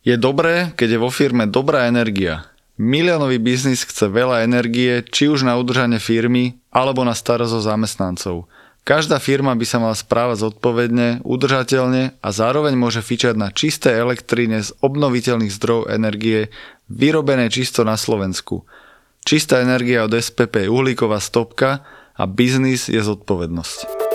Je dobré, keď je vo firme dobrá energia. Miliónový biznis chce veľa energie, či už na udržanie firmy, alebo na starosť o zamestnancov. Každá firma by sa mala správať zodpovedne, udržateľne a zároveň môže fičať na čisté elektrine z obnoviteľných zdrojov energie, vyrobené čisto na Slovensku. Čistá energia od SPP je uhlíková stopka a biznis je zodpovednosť.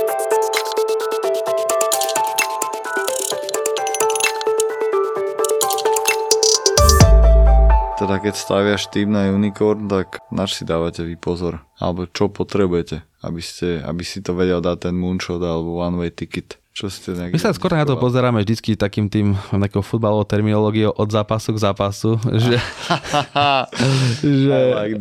Teda keď staviaš tým na Unicorn, tak nač si dávate vy pozor. Alebo čo potrebujete, aby, ste, aby si to vedel dať ten moonshot alebo one way ticket. Čo ste My sa skôr na to pozeráme vždycky takým tým nejakou futbalovou terminológiou od zápasu k zápasu, že, že, like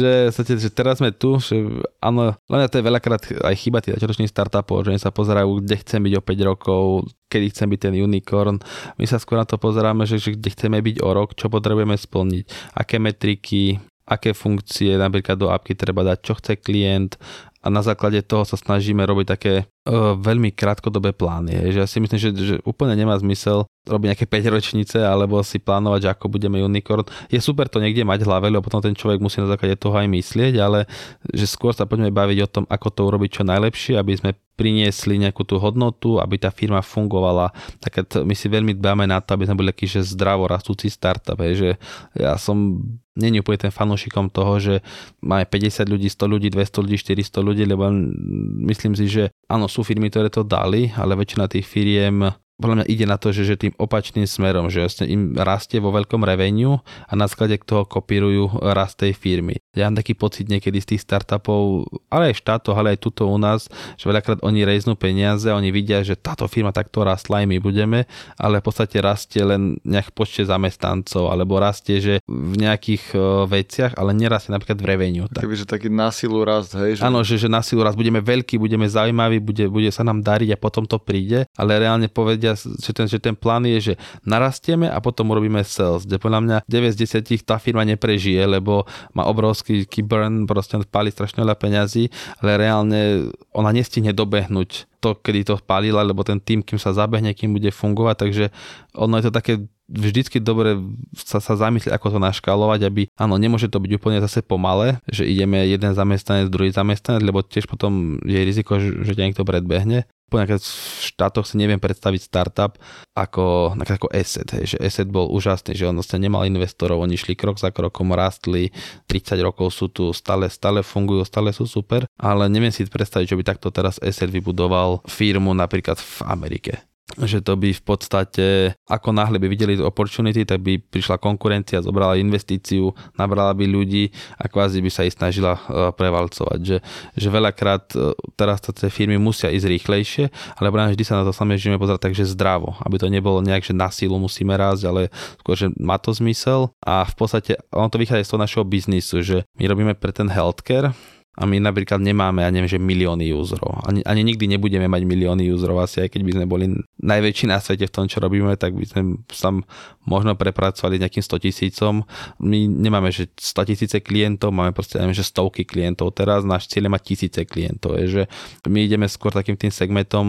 že, že, teraz sme tu, že áno, len to je veľakrát aj chyba tých začiatočných startupov, že oni sa pozerajú, kde chcem byť o 5 rokov, kedy chcem byť ten unicorn. My sa skôr na to pozeráme, že, že kde chceme byť o rok, čo potrebujeme splniť, aké metriky, aké funkcie napríklad do apky treba dať, čo chce klient a na základe toho sa snažíme robiť také uh, veľmi krátkodobé plány. Že ja si myslím, že, že úplne nemá zmysel robiť nejaké 5 ročnice alebo si plánovať, že ako budeme unicorn. Je super to niekde mať v hlave, lebo potom ten človek musí na základe toho aj myslieť, ale že skôr sa poďme baviť o tom, ako to urobiť čo najlepšie, aby sme priniesli nejakú tú hodnotu, aby tá firma fungovala. Tak my si veľmi dbáme na to, aby sme boli taký, že zdravo rastúci startup. že ja som není úplne ten fanúšikom toho, že máme 50 ľudí, 100 ľudí, 200 ľudí, 400 ľudí, lebo myslím si, že áno, sú firmy, ktoré to dali, ale väčšina tých firiem podľa mňa ide na to, že, že tým opačným smerom, že vlastne im rastie vo veľkom revenue a na sklade toho kopírujú rast tej firmy. Ja mám taký pocit niekedy z tých startupov, ale aj štátov, ale aj tuto u nás, že veľakrát oni reznú peniaze, oni vidia, že táto firma takto rastla aj my budeme, ale v podstate rastie len nejak počte zamestnancov, alebo rastie, že v nejakých uh, veciach, ale nerastie napríklad v revenue. Tak. Keby, že taký násilu rast, hej? Že... Áno, že, že násilu rast, budeme veľkí, budeme zaujímaví, bude, bude sa nám dariť a potom to príde, ale reálne povedia vedia, že ten, že ten plán je, že narastieme a potom urobíme sales, kde podľa mňa 9 z 10 tá firma neprežije, lebo má obrovský burn, proste pálí strašne veľa peňazí, ale reálne ona nestihne dobehnúť to, kedy to pálila, lebo ten tým, kým sa zabehne, kým bude fungovať, takže ono je to také vždycky dobre sa, sa zamyslieť, ako to naškalovať, aby, áno, nemôže to byť úplne zase pomale, že ideme jeden zamestnanec, druhý zamestnanec, lebo tiež potom je riziko, že, že niekto predbehne. Napríklad v štátoch si neviem predstaviť startup ako, ako Asset, hej, že Asset bol úžasný, že on sa nemal investorov, oni šli krok za krokom, rastli, 30 rokov sú tu, stále, stále fungujú, stále sú super, ale neviem si predstaviť, že by takto teraz Asset vybudoval firmu napríklad v Amerike že to by v podstate, ako náhle by videli opportunity, tak by prišla konkurencia, zobrala investíciu, nabrala by ľudí a kvázi by sa ich snažila e, prevalcovať. Že, že veľakrát e, teraz tie firmy musia ísť rýchlejšie, ale práve vždy sa na to snažíme pozerať takže zdravo, aby to nebolo nejak, že na sílu musíme rásť, ale skôr, že má to zmysel a v podstate ono to vychádza z toho našeho biznisu, že my robíme pre ten healthcare, a my napríklad nemáme, ja neviem, že milióny userov. Ani, ani nikdy nebudeme mať milióny userov, asi aj keď by sme boli najväčší na svete v tom, čo robíme, tak by sme sa možno prepracovali nejakým 100 tisícom. My nemáme, že 100 tisíce klientov, máme proste, neviem, že stovky klientov. Teraz náš cieľ je mať tisíce klientov. Je, že my ideme skôr takým tým segmentom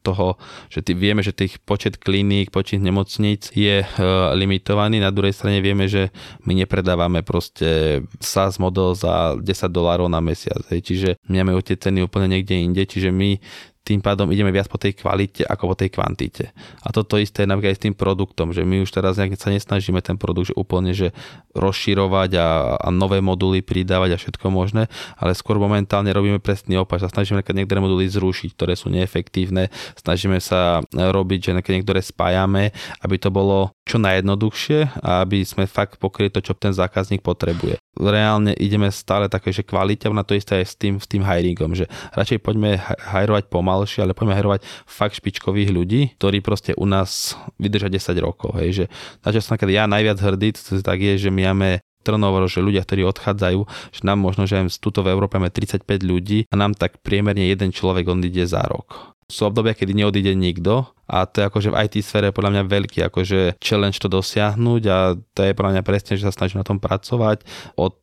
toho, že tý, vieme, že tých počet kliník, počet nemocníc je uh, limitovaný. Na druhej strane vieme, že my nepredávame proste SaaS model za 10 dolárov na mesiac mesiac. Hej. Čiže my tie ceny úplne niekde inde, čiže my tým pádom ideme viac po tej kvalite ako po tej kvantite. A toto isté je napríklad aj s tým produktom, že my už teraz nejak sa nesnažíme ten produkt že úplne že rozširovať a, a nové moduly pridávať a všetko možné, ale skôr momentálne robíme presný opak, sa snažíme niektoré moduly zrušiť, ktoré sú neefektívne, snažíme sa robiť, že niektoré spájame, aby to bolo čo najjednoduchšie a aby sme fakt pokryli to, čo ten zákazník potrebuje. Reálne ideme stále také, že kvalita, na to isté aj s tým, s tým hiringom, že radšej poďme hajrovať pomalšie, ale poďme hajrovať fakt špičkových ľudí, ktorí proste u nás vydržia 10 rokov. Hej, že na čo som ja najviac hrdý, tak je, že my máme turnover, že ľudia, ktorí odchádzajú, že nám možno, že tuto v Európe máme 35 ľudí a nám tak priemerne jeden človek on ide za rok. Sú obdobia, kedy neodíde nikto a to je akože v IT sfére podľa mňa veľký akože challenge to dosiahnuť a to je podľa mňa presne, že sa snažím na tom pracovať. Od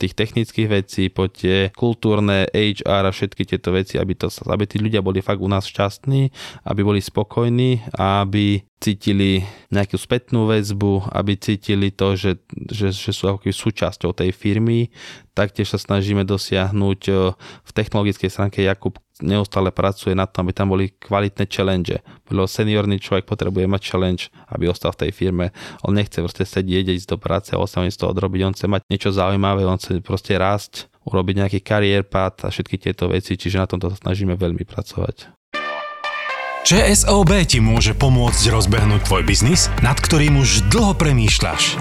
tých technických vecí po tie kultúrne HR a všetky tieto veci, aby, to, aby tí ľudia boli fakt u nás šťastní, aby boli spokojní a aby cítili nejakú spätnú väzbu, aby cítili to, že, že, že sú ako súčasťou tej firmy. Taktiež sa snažíme dosiahnuť v technologickej stránke Jakub neustále pracuje na tom, aby tam boli kvalitné challenge. Lebo seniorný človek potrebuje mať challenge, aby ostal v tej firme. On nechce proste sedieť, ísť do práce a osam z toho odrobiť. On chce mať niečo zaujímavé, on chce proste rásť, urobiť nejaký kariér pad a všetky tieto veci, čiže na tomto sa snažíme veľmi pracovať. ČSOB ti môže pomôcť rozbehnúť tvoj biznis, nad ktorým už dlho premýšľaš.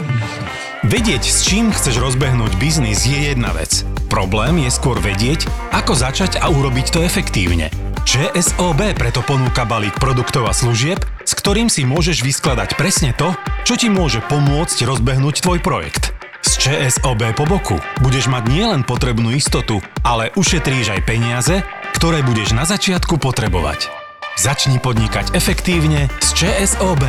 Vedieť, s čím chceš rozbehnúť biznis je jedna vec. Problém je skôr vedieť, ako začať a urobiť to efektívne. ČSOB preto ponúka balík produktov a služieb, s ktorým si môžeš vyskladať presne to, čo ti môže pomôcť rozbehnúť tvoj projekt. Z ČSOB po boku budeš mať nielen potrebnú istotu, ale ušetríš aj peniaze, ktoré budeš na začiatku potrebovať. Začni podnikať efektívne s ČSOB.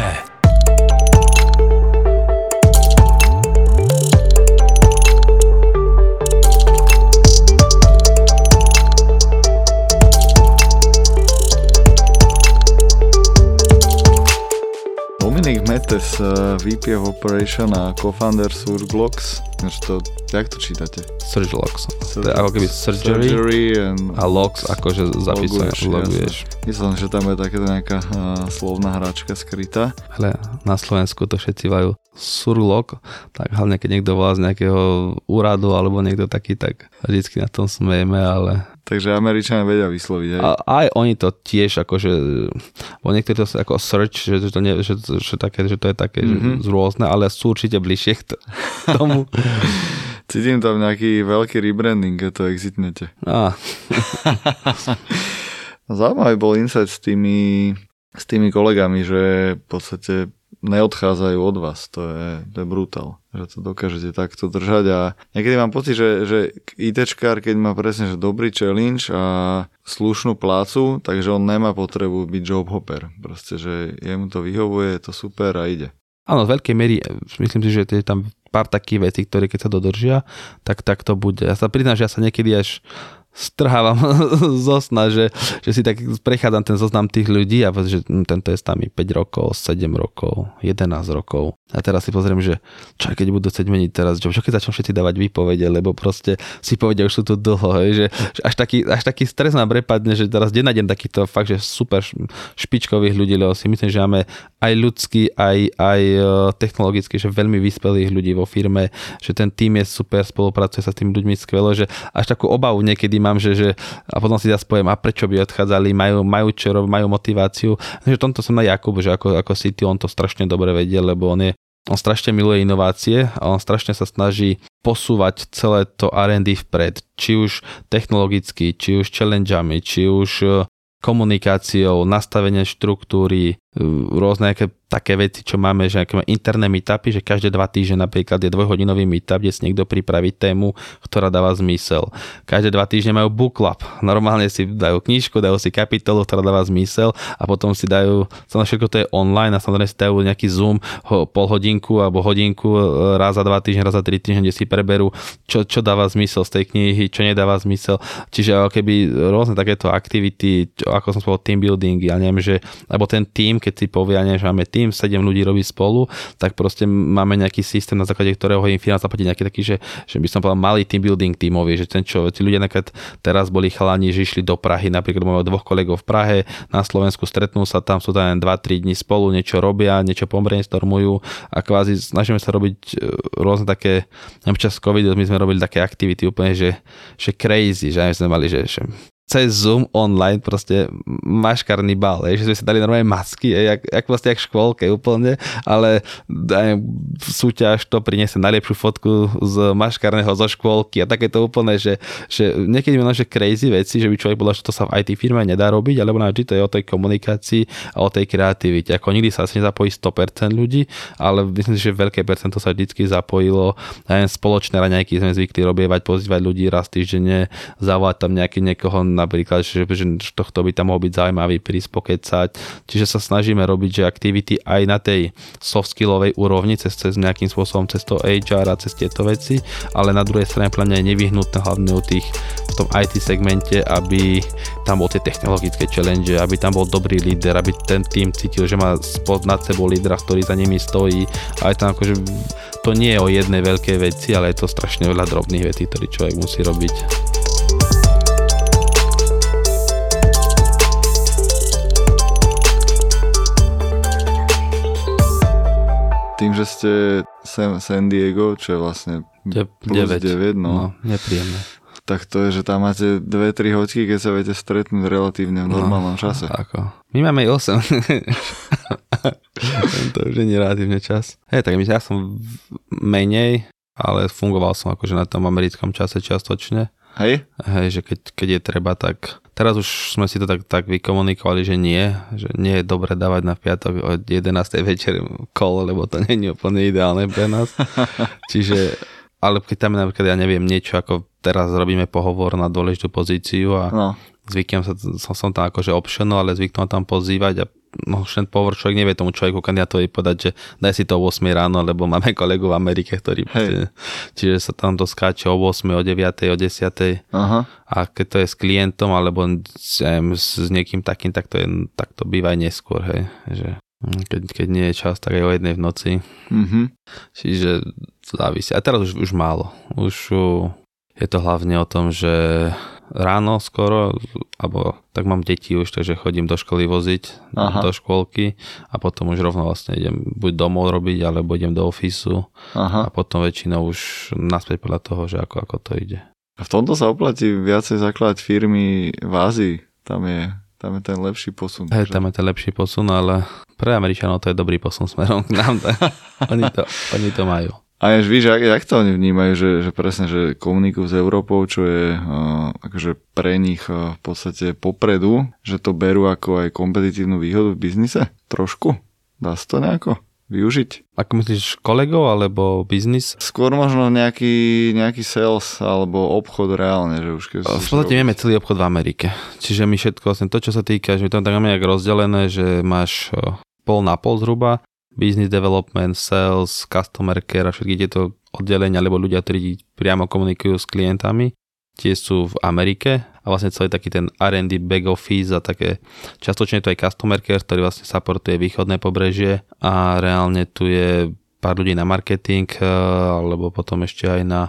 Dominik Metes, uh, VP of Operation a co-founder Surglox. To, jak to čítate? Surglox. To je ako keby surgery, Surgery and a logs akože zapísané, loguješ. Myslím, že tam je taká nejaká uh, slovná hračka skrytá. Ale na Slovensku to všetci vajú surlog, tak hlavne keď niekto volá z nejakého úradu alebo niekto taký, tak vždycky na tom smejeme, ale Takže Američania vedia vysloviť, hej? A, aj oni to tiež akože, bo niektorí to ako search, že, to, nie, že, že, také, že to je také mm-hmm. že rôzne, ale sú určite bližšie k tomu. Cítim tam nejaký veľký rebranding, keď to exitnete. Á, Zaujímavý bol insight s tými, s tými kolegami, že v podstate neodchádzajú od vás. To je, to je brutál, že to dokážete takto držať a niekedy mám pocit, že, že ITčkár, keď má presne že dobrý challenge a slušnú plácu, takže on nemá potrebu byť job hopper. Proste, že jemu to vyhovuje, je to super a ide. áno, z veľkej miery, myslím si, že je tam pár takých vecí, ktoré keď sa dodržia, tak, tak to bude. Ja sa priznám, že ja sa niekedy až strhávam zo sna, že, že si tak prechádzam ten zoznam tých ľudí a že hm, tento je s nami 5 rokov, 7 rokov, 11 rokov. A teraz si pozriem, že čo keď budú chcieť meniť teraz job, čo keď začnú všetci dávať výpovede, lebo proste si povedia, už sú tu dlho, hej, že, že až, taký, až taký stres nám prepadne, že teraz kde nájdem takýchto fakt, že super špičkových ľudí, lebo si myslím, že máme aj ľudský, aj, aj e, technologicky, že veľmi vyspelých ľudí vo firme, že ten tým je super, spolupracuje sa s tými ľuďmi skvelo, že až takú obavu niekedy mám, že, že a potom si zase poviem, a prečo by odchádzali, majú, majú čo robiť, majú motiváciu. Že v tomto som na Jakub, že ako, ako City on to strašne dobre vedie, lebo on je on strašne miluje inovácie a on strašne sa snaží posúvať celé to R&D vpred, či už technologicky, či už challengeami, či už komunikáciou, nastavenie štruktúry, e, rôzne nejaké také veci, čo máme, že máme interné meetupy, že každé dva týždne napríklad je dvojhodinový meetup, kde si niekto pripraví tému, ktorá dáva zmysel. Každé dva týždne majú book club. Normálne si dajú knižku, dajú si kapitolu, ktorá dáva zmysel a potom si dajú, samozrejme všetko to je online a samozrejme si dajú nejaký Zoom ho, pol hodinku alebo hodinku e, raz za dva týždne, raz za tri týždne, kde si preberú, čo, čo dáva zmysel z tej knihy, čo nedáva zmysel. Čiže keby rôzne takéto aktivity, ako som povedal, team building, ja neviem, že, alebo ten tým, keď si povie, ja neviem, že máme tým, 7 ľudí robí spolu, tak proste máme nejaký systém, na základe ktorého im firma zaplatí nejaký taký, že, že by som povedal malý team building tímový, že ten čo, tí ľudia napríklad teraz boli chalani, že išli do Prahy, napríklad máme dvoch kolegov v Prahe, na Slovensku stretnú sa tam, sú tam 2-3 dní spolu, niečo robia, niečo brainstormujú a kvázi snažíme sa robiť e, rôzne také, neviem, čas COVID my sme robili také aktivity úplne, že, že crazy, že sme mali, že, že cez Zoom online proste maškarný bal, že sme si dali normálne masky, je, jak, jak vlastne jak v škôlke úplne, ale daj, súťaž to priniesie najlepšiu fotku z maškarného zo škôlky a takéto úplne, že, že niekedy máme že crazy veci, že by človek povedal, že to sa v IT firme nedá robiť, alebo na to je o tej komunikácii a o tej kreativite. Ako nikdy sa asi nezapojí 100% ľudí, ale myslím si, že veľké percento sa vždy zapojilo. Aj spoločné raňajky sme zvykli robievať, pozývať ľudí raz týždenne, zavolať tam nejaký niekoho napríklad, že, že tohto by tam mohol byť zaujímavý prísť pokecať. Čiže sa snažíme robiť, že aktivity aj na tej soft skillovej úrovni, cez, cez nejakým spôsobom, cez to HR a cez tieto veci, ale na druhej strane plne je nevyhnutné hlavne u tých v tom IT segmente, aby tam bol tie technologické challenge, aby tam bol dobrý líder, aby ten tým cítil, že má spod nad sebou lídra, ktorý za nimi stojí a aj tam akože to nie je o jednej veľkej veci, ale je to strašne veľa drobných vecí, ktorý človek musí robiť. Tým, že ste San, San Diego, čo je vlastne De- plus 9. 9, no, no, nepríjemné. tak to je, že tam máte 2-3 hoďky, keď sa viete stretnúť relatívne v normálnom čase. Ako. My máme aj 8. to už je relatívne čas. Hej, tak my, ja som menej, ale fungoval som akože na tom americkom čase čiastočne. Hej? Hej, že keď, keď je treba, tak teraz už sme si to tak, tak vykomunikovali, že nie, že nie je dobre dávať na piatok o 11. večer call, lebo to je úplne ideálne pre nás. Čiže, ale keď tam je napríklad, ja neviem, niečo ako teraz robíme pohovor na dôležitú pozíciu a No. zvyknem sa, som, som tam akože optional, ale zvyknem tam pozývať a no, ten pohovor človek nevie tomu človeku kandidátovi povedať, že daj si to o 8 ráno, lebo máme kolegu v Amerike, ktorý proste, čiže sa tam to skáče o 8, o 9, o 10 Aha. a keď to je s klientom alebo s, neviem, s, niekým takým, tak to, je, tak to býva aj neskôr, hej, že keď, keď nie je čas, tak aj o jednej v noci. Mhm. Čiže závisí. A teraz už, už málo. Už uh, je to hlavne o tom, že ráno skoro, alebo tak mám deti už, takže chodím do školy voziť, Aha. do škôlky a potom už rovno vlastne idem buď domov robiť, alebo idem do ofisu a Aha. potom väčšinou už naspäť podľa toho, že ako, ako to ide. A v tomto sa oplatí viacej zakladať firmy v Ázii. Tam je, tam je ten lepší posun. Hej, tam je ten lepší posun, ale pre Američanov to je dobrý posun smerom k nám. Oni, to, oni to majú. A jež víš, jak, jak to oni vnímajú, že, že presne, že komunikujú s Európou, čo je uh, akože pre nich uh, v podstate popredu, že to berú ako aj kompetitívnu výhodu v biznise? Trošku? Dá sa to nejako využiť? Ako myslíš kolegov alebo biznis? Skôr možno nejaký, nejaký sales alebo obchod reálne, že už keď... V podstate vieme celý obchod v Amerike. Čiže my všetko, vlastne to, čo sa týka, že my tam tak máme nejak rozdelené, že máš eh, pol na pol zhruba, business development, sales, customer care a všetky tieto oddelenia, alebo ľudia, ktorí priamo komunikujú s klientami, tie sú v Amerike. A vlastne celý taký ten R&D back office a také, častočne je to aj customer care, ktorý vlastne supportuje východné pobrežie a reálne tu je pár ľudí na marketing, eh, alebo potom ešte aj na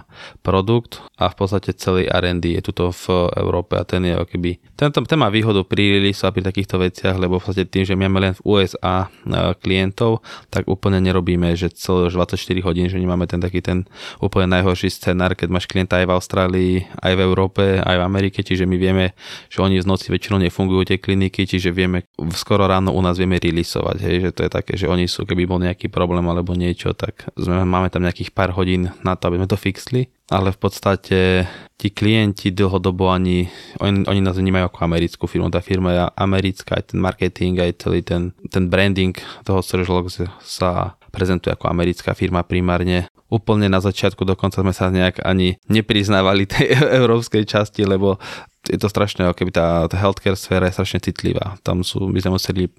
produkt. A v podstate celý R&D je tuto v Európe a ten je keby, ten, ten má výhodu pri release a pri takýchto veciach, lebo v podstate tým, že máme len v USA eh, klientov, tak úplne nerobíme, že celé 24 hodín, že nemáme ten taký ten úplne najhorší scenár, keď máš klienta aj v Austrálii, aj v Európe, aj v Amerike, čiže my vieme, že oni z noci väčšinou nefungujú tie kliniky, čiže vieme, skoro ráno u nás vieme releaseovať, hej, že to je také, že oni sú, keby bol nejaký problém alebo niečo, tak sme, máme tam nejakých pár hodín na to, aby sme to fixli, ale v podstate tí klienti dlhodobo ani, oni, oni nás vnímajú ako americkú firmu, tá firma je americká, aj ten marketing, aj celý ten, ten branding toho Surgelog sa prezentuje ako americká firma primárne. Úplne na začiatku dokonca sme sa nejak ani nepriznávali tej európskej časti, lebo je to strašné, ako keby tá, tá healthcare sféra je strašne citlivá. Tam sú, my sme museli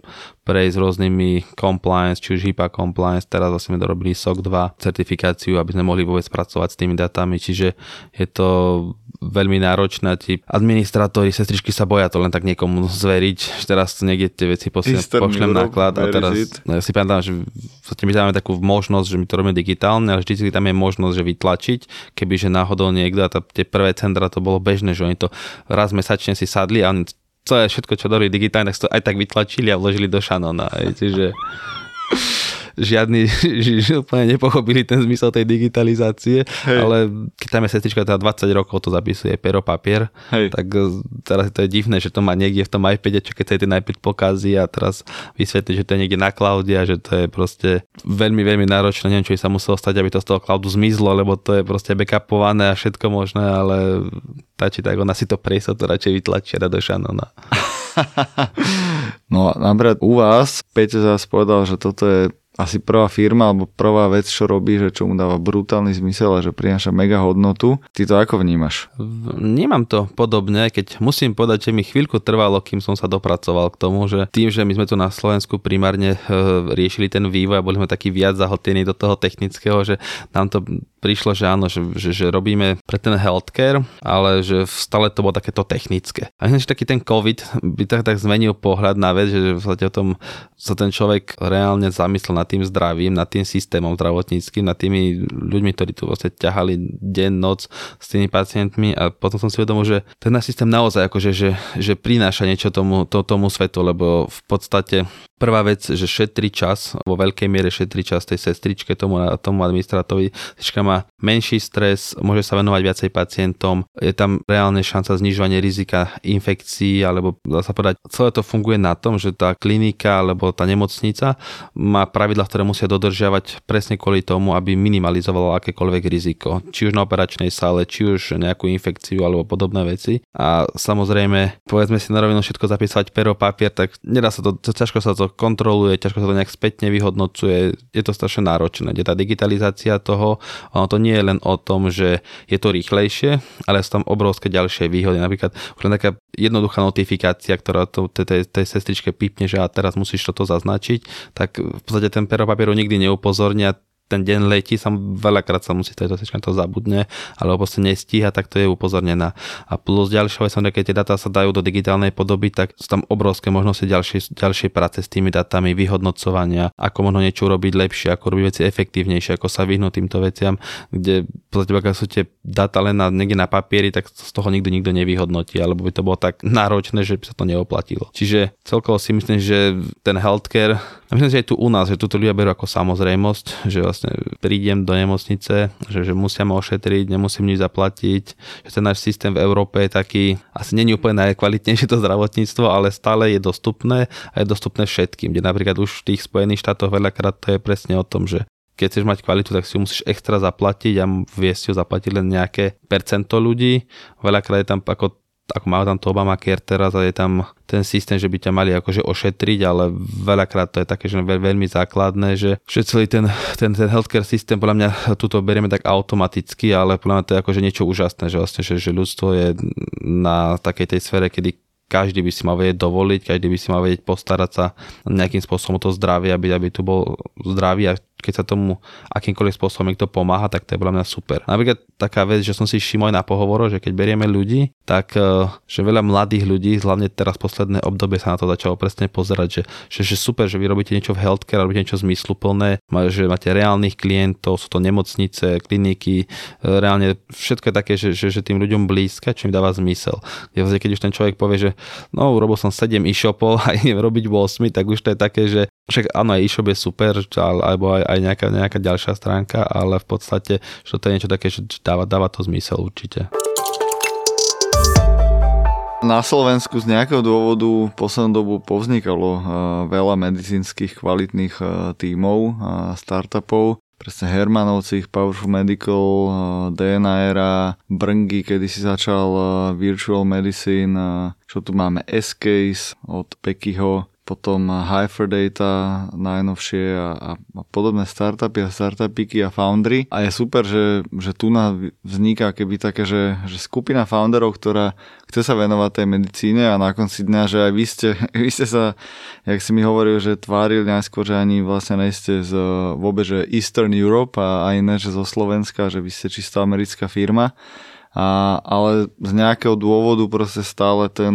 prejsť rôznymi compliance, či už HIPAA compliance, teraz vlastne sme dorobili SOC 2 certifikáciu, aby sme mohli vôbec pracovať s tými datami, čiže je to veľmi náročné tí administratóri, sestričky sa boja to len tak niekomu zveriť, že teraz niekde tie veci Eastern pošlem náklad a teraz no, ja si pamätám, že v podstate my máme takú možnosť, že my to robíme digitálne, ale vždy tam je možnosť, že vytlačiť, kebyže náhodou niekto a tá, tie prvé centra to bolo bežné, že oni to raz mesačne si sadli a oni celé všetko, čo dali digitálne, tak to aj tak vytlačili a vložili do. Hej, čiže žiadni že úplne nepochopili ten zmysel tej digitalizácie, Hej. ale keď tam je sestrička, teda 20 rokov to zapisuje pero papier, Hej. tak eh, teraz to je divné, že to má niekde v tom iPade, čo keď sa ten iPad pokazí a teraz vysvetlí, že to je niekde na cloude a že to je proste veľmi, veľmi náročné, neviem, čo by sa muselo stať, aby to z toho cloudu zmizlo, lebo to je proste backupované a všetko možné, ale tá či tak ona si to prejsť to radšej vytlačí a dá do šanona. No a napríklad u vás, Peťo zás povedal, že toto je asi prvá firma alebo prvá vec, čo robí, že čo mu dáva brutálny zmysel a že prináša mega hodnotu. Ty to ako vnímaš? Vnímam to podobne, keď musím povedať, že mi chvíľku trvalo, kým som sa dopracoval k tomu, že tým, že my sme tu na Slovensku primárne e, riešili ten vývoj a boli sme takí viac zahltení do toho technického, že nám to prišlo, že áno, že, že, že robíme pre ten healthcare, ale že stále to bolo takéto technické. A myslím, že taký ten COVID by tak, tak zmenil pohľad na vec, že v o tom sa ten človek reálne zamyslel nad tým zdravím, nad tým systémom zdravotníckým, nad tými ľuďmi, ktorí tu vlastne ťahali deň, noc s tými pacientmi. A potom som si uvedomil, že ten náš systém naozaj akože, že, že prináša niečo tomu, to, tomu svetu, lebo v podstate Prvá vec, že šetrí čas, vo veľkej miere šetrí čas tej sestričke, tomu, tomu administrátovi. Sestrička má menší stres, môže sa venovať viacej pacientom, je tam reálne šanca znižovania rizika infekcií, alebo dá sa povedať, celé to funguje na tom, že tá klinika alebo tá nemocnica má pravidla, ktoré musia dodržiavať presne kvôli tomu, aby minimalizovalo akékoľvek riziko. Či už na operačnej sále, či už nejakú infekciu alebo podobné veci. A samozrejme, povedzme si na rovinu všetko zapísať pero, papier, tak nedá sa to, to ťažko sa to kontroluje, ťažko sa to nejak spätne vyhodnocuje, je to strašne náročné. Je tá digitalizácia toho, ono to nie je len o tom, že je to rýchlejšie, ale sú tam obrovské ďalšie výhody. Napríklad už len taká jednoduchá notifikácia, ktorá to, tej, tej sestričke pípne, že a teraz musíš toto zaznačiť, tak v podstate ten pero papieru nikdy neupozornia ten deň letí, sam veľakrát sa musí stať, že to zabudne, alebo proste nestíha, tak to je upozornená. A plus ďalšia vec, keď tie dáta sa dajú do digitálnej podoby, tak sú tam obrovské možnosti ďalšej, ďalšej práce s tými datami, vyhodnocovania, ako možno niečo urobiť lepšie, ako robiť veci efektívnejšie, ako sa vyhnúť týmto veciam, kde ak sú tie dáta len na, niekde na papieri, tak z toho nikto nikto nevyhodnotí, alebo by to bolo tak náročné, že by sa to neoplatilo. Čiže celkovo si myslím, že ten healthcare, a myslím, že aj tu u nás, že tu ľudia berú ako samozrejmosť, že vlastne prídem do nemocnice, že, že musia ma ošetriť, nemusím nič zaplatiť, že ten náš systém v Európe je taký, asi není úplne najkvalitnejšie to zdravotníctvo, ale stále je dostupné a je dostupné všetkým, kde napríklad už v tých Spojených štátoch veľakrát to je presne o tom, že keď chceš mať kvalitu, tak si ju musíš extra zaplatiť a vieš si ju zaplatiť len nejaké percento ľudí. Veľakrát je tam ako ako má tam to Obamacare teraz a je tam ten systém, že by ťa mali akože ošetriť, ale veľakrát to je také, že veľ, veľmi základné, že, že celý ten, ten, ten healthcare systém podľa mňa túto berieme tak automaticky, ale podľa mňa to je akože niečo úžasné, že vlastne, že, že ľudstvo je na takej tej sfere, kedy každý by si mal vedieť dovoliť, každý by si mal vedieť postarať sa nejakým spôsobom to zdravie, aby, aby tu bol zdravý a keď sa tomu akýmkoľvek spôsobom niekto pomáha, tak to je podľa mňa super. Napríklad taká vec, že som si všimol na pohovoroch, že keď berieme ľudí, tak eh, že veľa mladých ľudí, hlavne teraz posledné obdobie sa na to začalo presne pozerať, že, že, že super, že vy robíte niečo v healthcare, robíte niečo zmysluplné, že máte reálnych klientov, sú to nemocnice, kliniky, eh, reálne všetko je také, že, že, že tým ľuďom blízka, čo im dáva zmysel. Keď už ten človek povie, že no, urobil som 7 e-shopov a idem robiť 8, tak už to je také, že však áno, aj e-shop je super, alebo aj, aj nejaká, nejaká ďalšia stránka, ale v podstate, že to je niečo také, že dáva, dáva to zmysel určite. Na Slovensku z nejakého dôvodu poslednú dobu povznikalo uh, veľa medicínskych kvalitných uh, tímov a uh, startupov. Presne Hermanovci, Powerful Medical, DNA Era, Brngy, kedy si začal Virtual Medicine, čo tu máme S-Case od Pekyho, potom Hyperdata najnovšie a, a, a podobné startupy a startupiky a foundry. A je super, že, že tu na vzniká keby také, že, že skupina founderov, ktorá chce sa venovať tej medicíne a na konci dňa, že aj vy ste, vy ste sa, jak si mi hovoril, že tvárili najskôr, že ani vlastne nejste z vôbec, že Eastern Europe a aj iné, že zo Slovenska, že vy ste čisto americká firma. A, ale z nejakého dôvodu proste stále ten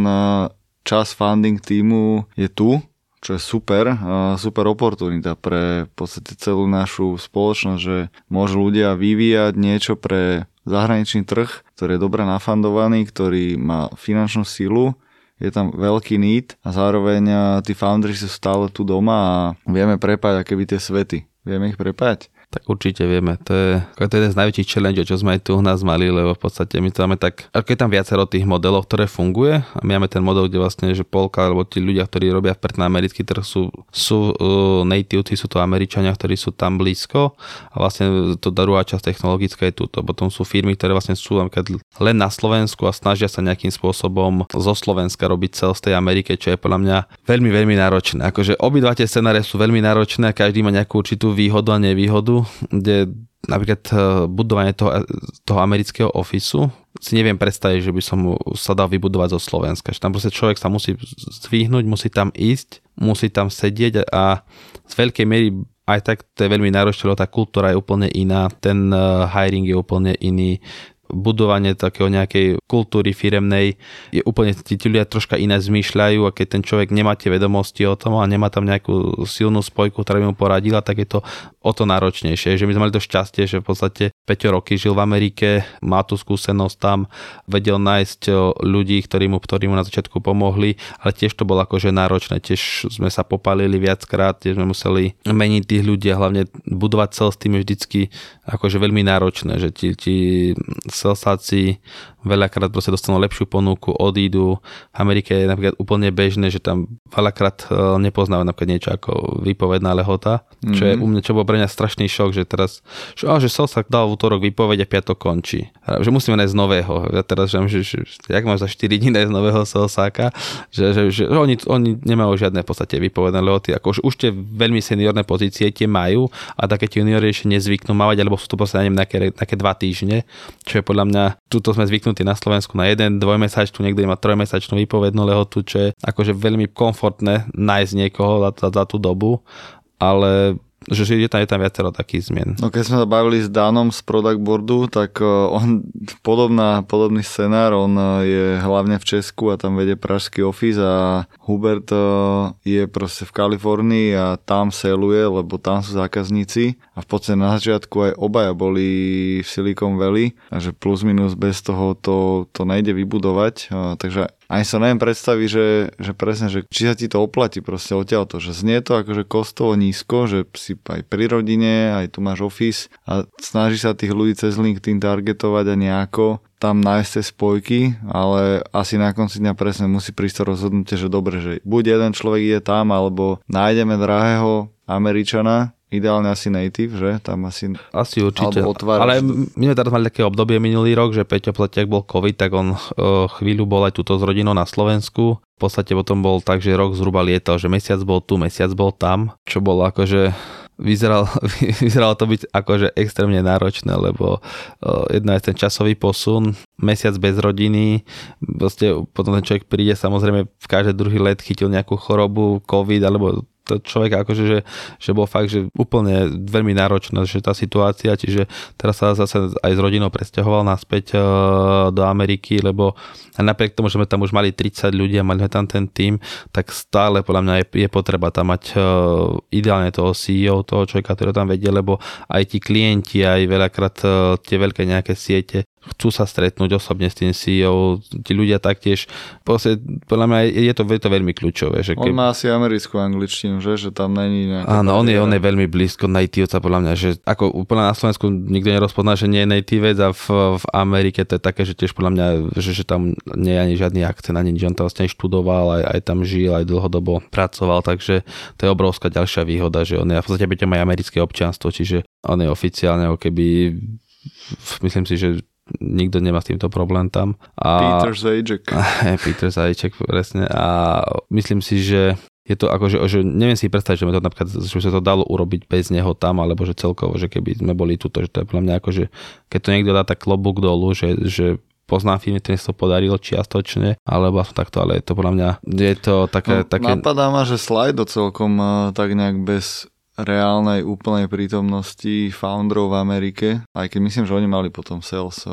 čas funding týmu je tu, čo je super, super oportunita pre v podstate celú našu spoločnosť, že môžu ľudia vyvíjať niečo pre zahraničný trh, ktorý je dobre nafandovaný, ktorý má finančnú silu, je tam veľký need a zároveň tí foundry sú stále tu doma a vieme prepájať aké by tie svety. Vieme ich prepájať. Tak určite vieme, to je, to je jeden z najväčších challenge, čo sme aj tu u nás mali, lebo v podstate my to máme tak, je tam viacero tých modelov, ktoré funguje a my máme ten model, kde vlastne, že polka, alebo tí ľudia, ktorí robia v na americký trh sú, sú uh, nativci, sú to Američania, ktorí sú tam blízko a vlastne to druhá časť technologická je tuto. Potom sú firmy, ktoré vlastne sú len na Slovensku a snažia sa nejakým spôsobom zo Slovenska robiť cel z tej Amerike, čo je podľa mňa veľmi, veľmi náročné. Akože obidva tie scenáre sú veľmi náročné a každý má nejakú určitú výhodu a nevýhodu kde napríklad eh, budovanie toho, toho amerického ofisu si neviem predstaviť, že by som sa dal vybudovať zo Slovenska. Že tam proste človek sa musí zdvihnúť, musí tam ísť, musí tam sedieť a z veľkej miery aj tak to je veľmi náročné, lebo tá kultúra je úplne iná, ten eh, hiring je úplne iný, budovanie takého nejakej kultúry firemnej je úplne, tí ľudia troška iné zmýšľajú a keď ten človek nemá tie vedomosti o tom a nemá tam nejakú silnú spojku, ktorá by mu poradila, tak je to o to náročnejšie. Že my sme mali to šťastie, že v podstate 5 roky žil v Amerike, má tú skúsenosť tam, vedel nájsť ľudí, ktorí mu, ktorí mu na začiatku pomohli, ale tiež to bolo akože náročné, tiež sme sa popalili viackrát, tiež sme museli meniť tých ľudí a hlavne budovať cel s tým je vždycky akože veľmi náročné, že ti, ti z veľakrát proste dostanú lepšiu ponuku, odídu. V Amerike je napríklad úplne bežné, že tam veľakrát e, nepoznajú napríklad niečo ako výpovedná lehota, mm-hmm. čo je mhm. u mňa, čo bol pre mňa strašný šok, že teraz, že, á, že Salsa dal v útorok výpoveď a piatok končí. Že musíme nájsť nového. Ja teraz, že, že, že jak máš za 4 dní nájsť nového Salsáka, že, že, že, že oni, oni nemajú žiadne v podstate výpovedné lehoty. Ako už, už tie veľmi seniorné pozície tie majú a také tie juniori ešte nezvyknú mávať, alebo sú to proste neviem, nejaké, nejaké dva týždne, čo je podľa mňa, tuto sme zvyknutí na Slovensku na jeden, dvojmesačnú, niekto má trojmesačnú výpovednú lehotu, čo je akože veľmi komfortné nájsť niekoho za, za, za tú dobu, ale že je tam, je tam viacero takých zmien. No keď sme sa bavili s Danom z Product Boardu, tak e, on podobná, podobný scenár, on e, je hlavne v Česku a tam vedie pražský office a Hubert e, je proste v Kalifornii a tam seluje, lebo tam sú zákazníci a v podstate na začiatku aj obaja boli v Silicon Valley a že plus minus bez toho to, to nejde vybudovať, takže ani sa neviem predstaviť, že, že presne, že či sa ti to oplatí proste to, že znie to akože kostovo nízko, že si aj pri rodine, aj tu máš office a snaží sa tých ľudí cez LinkedIn targetovať a nejako tam nájsť tie spojky, ale asi na konci dňa presne musí prísť to rozhodnutie, že dobre, že buď jeden človek je tam, alebo nájdeme drahého Američana, Ideálne asi native, že? Tam asi... Asi určite. Ale my sme teraz mali také obdobie minulý rok, že Peťo Pletiak bol COVID, tak on uh, chvíľu bol aj tuto s rodinou na Slovensku. V podstate potom bol tak, že rok zhruba lietal, že mesiac bol tu, mesiac bol tam, čo bolo akože vyzeral, vyzeralo to byť akože extrémne náročné, lebo uh, jedna je ten časový posun, mesiac bez rodiny, proste potom ten človek príde, samozrejme v každý druhý let chytil nejakú chorobu, covid alebo to človek akože, že, že bol fakt, že úplne veľmi náročná, že tá situácia, čiže teraz sa zase aj s rodinou presťahoval naspäť uh, do Ameriky, lebo napriek tomu, že sme tam už mali 30 ľudí a mali sme tam ten tým, tak stále podľa mňa je, je potreba tam mať uh, ideálne toho CEO, toho človeka, ktorý tam vedie, lebo aj tí klienti, aj veľakrát uh, tie veľké nejaké siete chcú sa stretnúť osobne s tým CEO, tí ľudia taktiež, proste, podľa mňa je to, je to veľmi kľúčové. Že keď... On má asi americkú angličtinu, že? že tam není nejaká... Áno, on je, on je veľmi blízko nativca, podľa mňa, že ako úplne na Slovensku nikto nerozpozná, že nie je nativec a v, v Amerike to je také, že tiež podľa mňa, že, že tam nie je ani žiadny akcent, ani nič, on to vlastne študoval, aj, aj tam žil, aj dlhodobo pracoval, takže to je obrovská ďalšia výhoda, že on je v podstate aj americké občianstvo, čiže on je oficiálne ako keby myslím si, že nikto nemá s týmto problém tam. A, Peter Zajček. Peter Zajček, presne. A myslím si, že je to ako, že, že neviem si predstaviť, že, to napríklad, že sa to dalo urobiť bez neho tam, alebo že celkovo, že keby sme boli tuto, že to je pre mňa ako, že keď to niekto dá tak klobúk dolu, že, že poznám firmy, ktorým sa to podarilo čiastočne, alebo som takto, ale je to podľa mňa, je to také... No, také... Napadá ma, že Slido celkom uh, tak nejak bez reálnej úplnej prítomnosti founderov v Amerike, aj keď myslím, že oni mali potom sales, eh,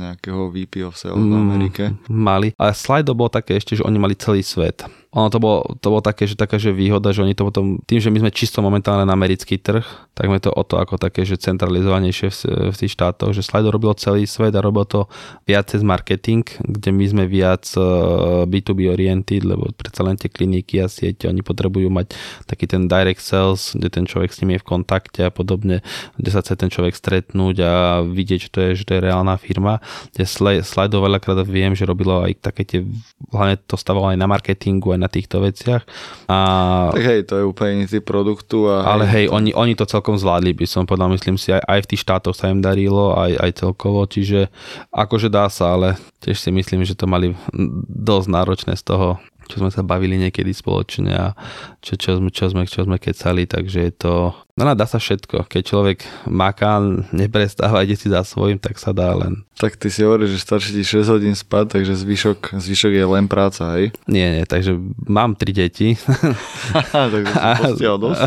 nejakého VP of sales mm, v Amerike. Mali, ale Slido bolo také ešte, že oni mali celý svet. Ono to bolo, to bolo také, že taká, že výhoda, že oni to potom, tým, že my sme čisto momentálne na americký trh, tak sme to o to ako také, že centralizovanejšie v, v tých štátoch, že Slido robil celý svet a robil to viac cez marketing, kde my sme viac B2B oriented, lebo predsa len tie kliniky a siete, oni potrebujú mať taký ten direct sales, kde ten človek s nimi je v kontakte a podobne, kde sa chce ten človek stretnúť a vidieť, že to je, že to je reálna firma. Kde Slido veľakrát viem, že robilo aj také tie, hlavne to stavalo aj na marketingu, aj na týchto veciach. A... Tak hej, to je úplne iný typ produktu. A ale hej, to... oni, oni to celkom zvládli, by som povedal, myslím si, aj, aj v tých štátoch sa im darilo, aj, aj celkovo, čiže akože dá sa, ale tiež si myslím, že to mali dosť náročné z toho čo sme sa bavili niekedy spoločne a čo, čo, sme, čo, sme, čo sme kecali, takže je to, no dá sa všetko. Keď človek maká, neprestáva, ide si za svojím, tak sa dá len. Tak ty si hovoríš, že stačí ti 6 hodín spať, takže zvyšok, zvyšok je len práca, hej? Nie, nie, takže mám tri deti. takže si dosť.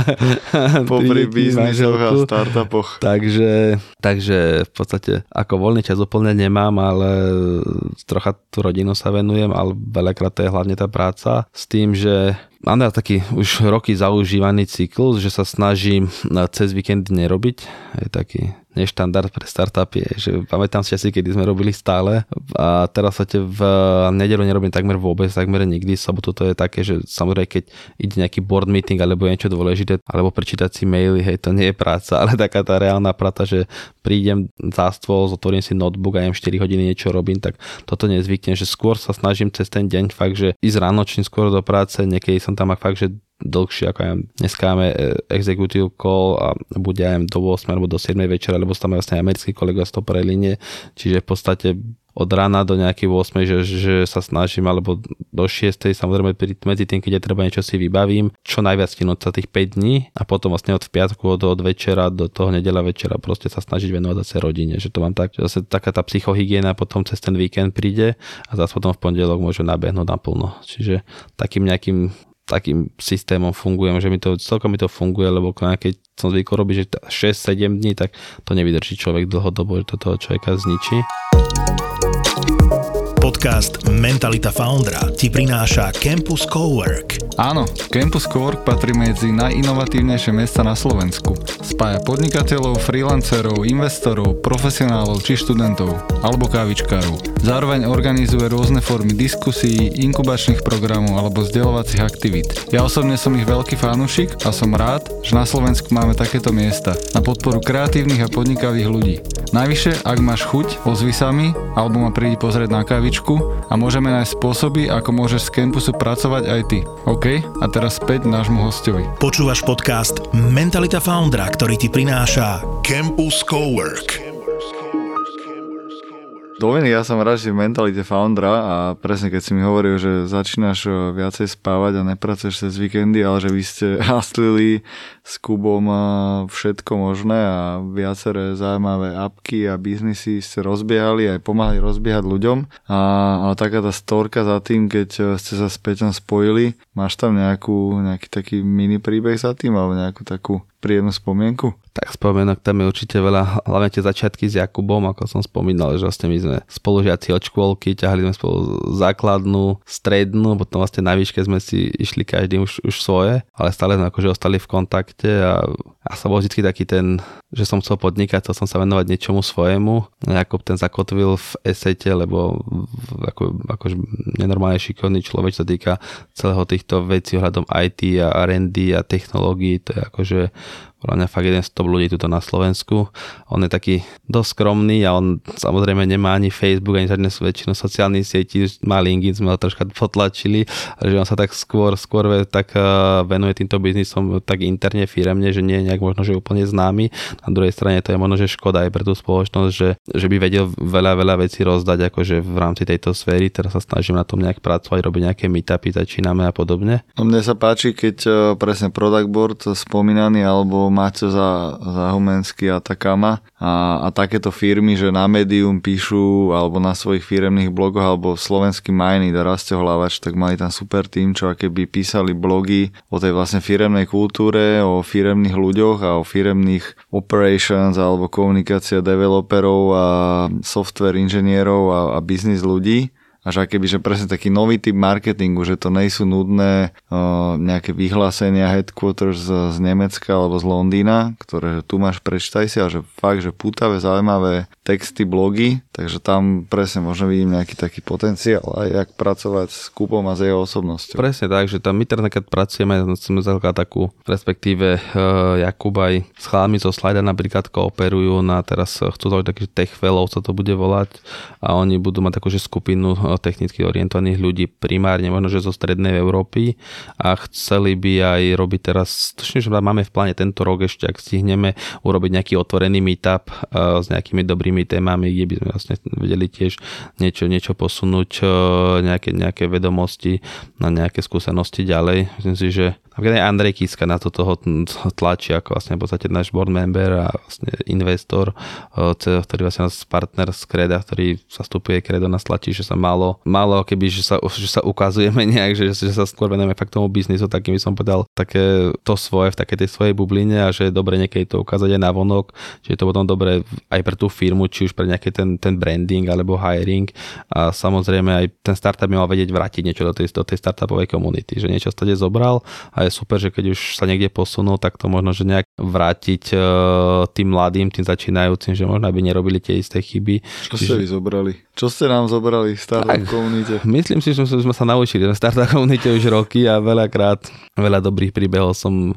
Popri biznisoch a startupoch. Takže, takže v podstate ako voľný čas úplne nemám, ale trocha tú rodinu sa venujem, ale veľakrát to je hlavne tá práca s tým, že mám taký už roky zaužívaný cyklus, že sa snažím cez víkend nerobiť. Je taký neštandard pre startupy, že pamätám si časy, kedy sme robili stále a teraz sa v nedelu nerobím takmer vôbec, takmer nikdy, sobotu to je také, že samozrejme keď ide nejaký board meeting alebo niečo dôležité, alebo prečítať si maily, hej, to nie je práca, ale taká tá reálna práca, že prídem za stôl, zotvorím si notebook a jem 4 hodiny niečo robím, tak toto nezvyknem, že skôr sa snažím cez ten deň fakt, že ísť ráno čím skôr do práce, niekedy som tam fakt, že dlhšie, ako ja dneska máme e, executive call a bude aj do 8 alebo do 7 večera, lebo tam vlastne americký kolega z toho linie, čiže v podstate od rána do nejakej 8, že, že sa snažím, alebo do 6, samozrejme medzi tým, keď ja treba niečo si vybavím, čo najviac tinúť sa tých 5 dní a potom vlastne od piatku od, od večera do toho nedela večera proste sa snažiť venovať zase rodine, že to mám tak, že zase taká tá psychohygiena potom cez ten víkend príde a zase potom v pondelok môže nabehnúť naplno. Čiže takým nejakým takým systémom fungujem, že mi to, celkom mi to funguje, lebo keď som zvykol robiť, že 6-7 dní, tak to nevydrží človek dlhodobo, že to toho človeka zničí. Podcast Mentalita Foundra ti prináša Campus Cowork. Áno, Campus Cowork patrí medzi najinovatívnejšie miesta na Slovensku. Spája podnikateľov, freelancerov, investorov, profesionálov či študentov, alebo kávičkárov. Zároveň organizuje rôzne formy diskusí, inkubačných programov alebo vzdelovacích aktivít. Ja osobne som ich veľký fanúšik a som rád, že na Slovensku máme takéto miesta na podporu kreatívnych a podnikavých ľudí. Najvyššie, ak máš chuť, ozvi sa mi, alebo ma prídi pozrieť na kávičku a môžeme nájsť spôsoby, ako môžeš z campusu pracovať aj ty. OK? A teraz späť nášmu hostovi. Počúvaš podcast Mentalita Foundra, ktorý ti prináša Campus Cowork. Dominik, ja som rád, že v mentalite foundera a presne keď si mi hovoril, že začínaš eh, viacej spávať a nepracuješ cez víkendy, ale že vy ste haslili s Kubom všetko možné a viaceré zaujímavé apky a biznisy ste rozbiehali aj pomáhali rozbiehať ľuďom. A, ale taká tá storka za tým, keď eh, ste sa s Peťom spojili, máš tam nejakú, nejaký taký mini príbeh za tým alebo nejakú takú príjemnú spomienku? Tak spomienok tam je určite veľa, hlavne tie začiatky s Jakubom, ako som spomínal, že vlastne my sme spolužiaci od škôlky, ťahali sme spolu základnú, strednú, potom vlastne na výške sme si išli každý už, už svoje, ale stále sme akože ostali v kontakte a ja som bol vždy taký ten, že som chcel podnikať, chcel som sa venovať niečomu svojemu. Jakub ten zakotvil v esete, lebo ako, akože nenormálne šikovný človek, čo sa týka celého týchto vecí ohľadom IT a R&D a technológií, to je akože podľa mňa fakt jeden z top ľudí tuto na Slovensku. On je taký dosť skromný a on samozrejme nemá ani Facebook, ani žiadne väčšinu sociálnych sietí, má LinkedIn, sme ho troška potlačili, že on sa tak skôr, skôr tak eh, venuje týmto biznisom tak interne, firemne, že nie je nejak možno, že úplne známy. Na druhej strane to je možno, že škoda aj pre tú spoločnosť, že, že by vedel veľa, veľa vecí rozdať akože v rámci tejto sféry. Teraz sa snažím na tom nejak pracovať, robiť nejaké meetupy, začíname a podobne. No mne sa páči, keď eh, presne product board spomínaný alebo Maťo za, za Humensky a Takama a, a takéto firmy, že na Medium píšu alebo na svojich firemných blogoch alebo slovenský Mining a Rastohlavač, tak mali tam super tým, čo keby písali blogy o tej vlastne firemnej kultúre, o firemných ľuďoch a o firemných operations alebo komunikácia developerov a software inžinierov a, a biznis ľudí a že keby, že presne taký nový typ marketingu, že to nejsú nudné uh, nejaké vyhlásenia headquarters z, z Nemecka alebo z Londýna, ktoré že tu máš, prečítaj si, ale že fakt, že pútavé, zaujímavé texty, blogy, takže tam presne možno vidím nejaký taký potenciál aj jak pracovať s Kupom a s jeho osobnosťou. Presne tak, že tam my teraz keď pracujeme, sme za takú, respektíve uh, Jakub aj s chlami zo Slajda napríklad kooperujú na teraz chcú to taký tech fellow sa to bude volať a oni budú mať takú že skupinu technicky orientovaných ľudí primárne možno, že zo strednej Európy a chceli by aj robiť teraz, tuším, že máme v pláne tento rok ešte, ak stihneme urobiť nejaký otvorený meetup uh, s nejakými dobrými témami, kde by sme vlastne vedeli tiež niečo, niečo posunúť, uh, nejaké, nejaké vedomosti na nejaké skúsenosti ďalej. Myslím si, že Napríklad aj Andrej Kiska na to toho tlačí ako vlastne v podstate náš board member a vlastne investor, ktorý vlastne nás partner z Kreda, ktorý zastupuje Kredo nás tlačí, že sa málo, málo keby, že sa, že sa ukazujeme nejak, že, že sa skôr venujeme fakt tomu biznisu, takým by som povedal také to svoje v takej tej svojej bubline a že je dobre niekedy to ukázať aj na vonok, že je to potom dobre aj pre tú firmu, či už pre nejaký ten, ten branding alebo hiring. A samozrejme aj ten startup by mal vedieť vrátiť niečo do tej, do tej startupovej komunity, že niečo stade zobral a super, že keď už sa niekde posunú, tak to možno, že nejak vrátiť uh, tým mladým, tým začínajúcim, že možno by nerobili tie isté chyby. Čo Čiže... ste vy zobrali? Čo ste nám zobrali v startup komunite? Myslím si, že sme sa naučili na startup komunite už roky a veľakrát, veľa dobrých príbehov som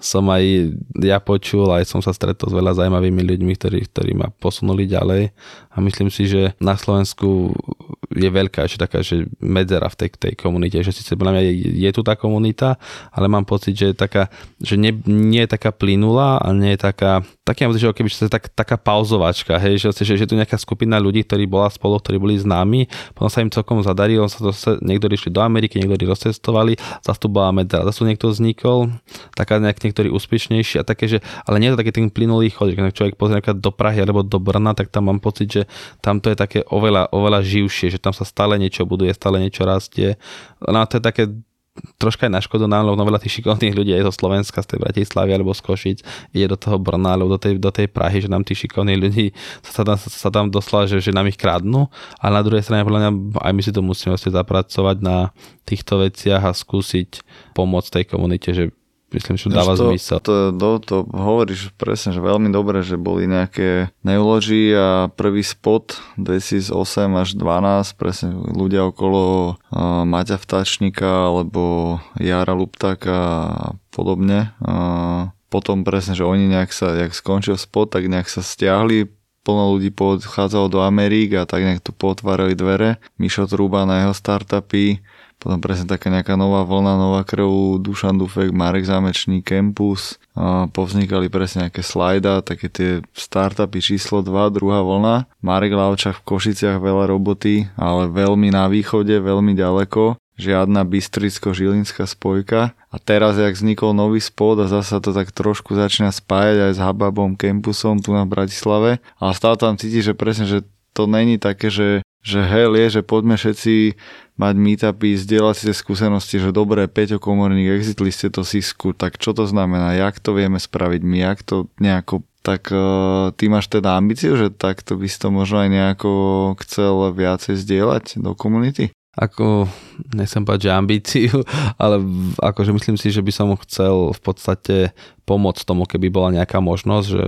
som aj ja počul, aj som sa stretol s veľa zaujímavými ľuďmi, ktorí, ktorí ma posunuli ďalej. A myslím si, že na Slovensku je veľká ešte taká, že medzera v tej, tej komunite, že síce podľa mňa je, je tu tá komunita, ale mám pocit, že je taká, že nie, nie je taká plynulá a nie je taká, taký mám pocit, že keby že tak, taká pauzovačka, hej, že, že, že, je tu nejaká skupina ľudí, ktorí bola spolu, ktorí boli známi, potom sa im celkom zadarilo, sa to, niektorí išli do Ameriky, niektorí rozcestovali, zase tu bola medzera, zase niekto vznikol, taká nejak niektorí úspešnejší a také, že, ale nie je to taký ten plynulý chod, že keď človek pozrie do Prahy alebo do Brna, tak tam mám pocit, že tam to je také oveľa, oveľa živšie, že tam sa stále niečo buduje, stále niečo rastie. No a to je také troška aj na škodu nám, lebo veľa tých šikovných ľudí je zo Slovenska, z tej Bratislavy alebo z Košic, ide do toho Brna alebo do tej, do tej Prahy, že nám tí šikovní ľudí sa tam, sa tam doslova, že, že nám ich kradnú, ale na druhej strane podľa mňa aj my si to musíme vlastne zapracovať na týchto veciach a skúsiť pomôcť tej komunite, že myslím, že dáva to, zmysel. To, to, to hovoríš presne, že veľmi dobre, že boli nejaké neulogy a prvý spot 2008 až 12, presne ľudia okolo uh, Maťa Vtačníka alebo Jara Luptáka a podobne. Uh, potom presne, že oni nejak sa, jak skončil spot, tak nejak sa stiahli, plno ľudí podchádzalo do Amerik a tak nejak tu potvárali dvere. Mišo Trúba na jeho startupy, potom presne taká nejaká nová vlna, nová krv, Dušan Dufek, Marek Zámečný, Campus, a povznikali presne nejaké slajda, také tie startupy číslo 2, druhá vlna. Marek Lavčak v Košiciach veľa roboty, ale veľmi na východe, veľmi ďaleko žiadna Bystricko-Žilinská spojka. A teraz, jak vznikol nový spod a zasa to tak trošku začína spájať aj s Hababom Campusom tu na Bratislave. A stále tam cíti, že presne, že to není také, že, že hell je, že poďme všetci mať meetupy, zdieľať si tie skúsenosti, že dobré, Peťo Komorník, exitli ste to Sisku, tak čo to znamená, jak to vieme spraviť my, jak to nejako tak uh, ty máš teda ambíciu, že takto by si to možno aj nejako chcel viacej zdieľať do komunity? Ako, nechcem povedať, že ambíciu, ale akože myslím si, že by som chcel v podstate pomôcť tomu, keby bola nejaká možnosť, že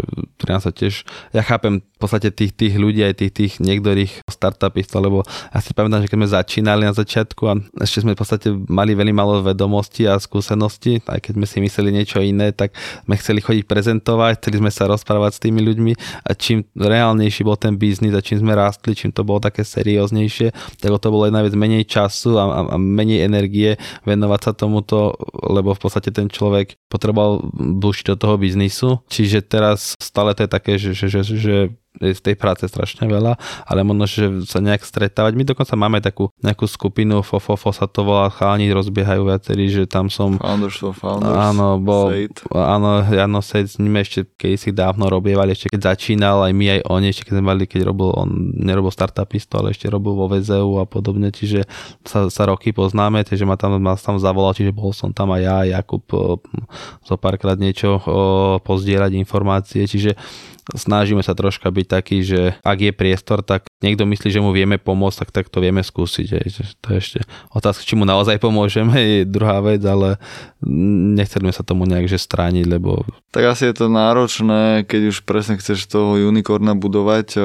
ja sa tiež, ja chápem v podstate tých, tých ľudí, aj tých, tých niektorých startupistov, lebo ja si pamätám, že keď sme začínali na začiatku a ešte sme v podstate mali veľmi malo vedomostí a skúseností, aj keď sme si mysleli niečo iné, tak sme chceli chodiť prezentovať, chceli sme sa rozprávať s tými ľuďmi a čím reálnejší bol ten biznis a čím sme rástli, čím to bolo také serióznejšie, tak to bolo jedna vec menej času a, a, a menej energie venovať sa tomuto, lebo v podstate ten človek potreboval dlhšie do toho biznisu. Čiže teraz stále to je také, že, že, že, že je v tej práce strašne veľa, ale možno, že sa nejak stretávať. My dokonca máme takú nejakú skupinu, FOFOFO sa to volá, chalani rozbiehajú viacerí, že tam som... Founders for Founders. Áno, bol, áno, Jano Sejt, s nimi ešte keď si dávno robievali, ešte keď začínal, aj my, aj oni, ešte keď sme mali, keď robil, on nerobil startupisto, ale ešte robil vo VZU a podobne, čiže sa, sa roky poznáme, takže ma tam, ma tam zavolal, čiže bol som tam aj ja, Jakub, zo párkrát niečo o, pozdierať informácie, čiže snažíme sa troška byť taký, že ak je priestor, tak niekto myslí, že mu vieme pomôcť, tak, tak to vieme skúsiť. Hej. To je ešte otázka, či mu naozaj pomôžeme, je druhá vec, ale nechceme sa tomu nejak strániť, lebo... Tak asi je to náročné, keď už presne chceš toho unicorna budovať,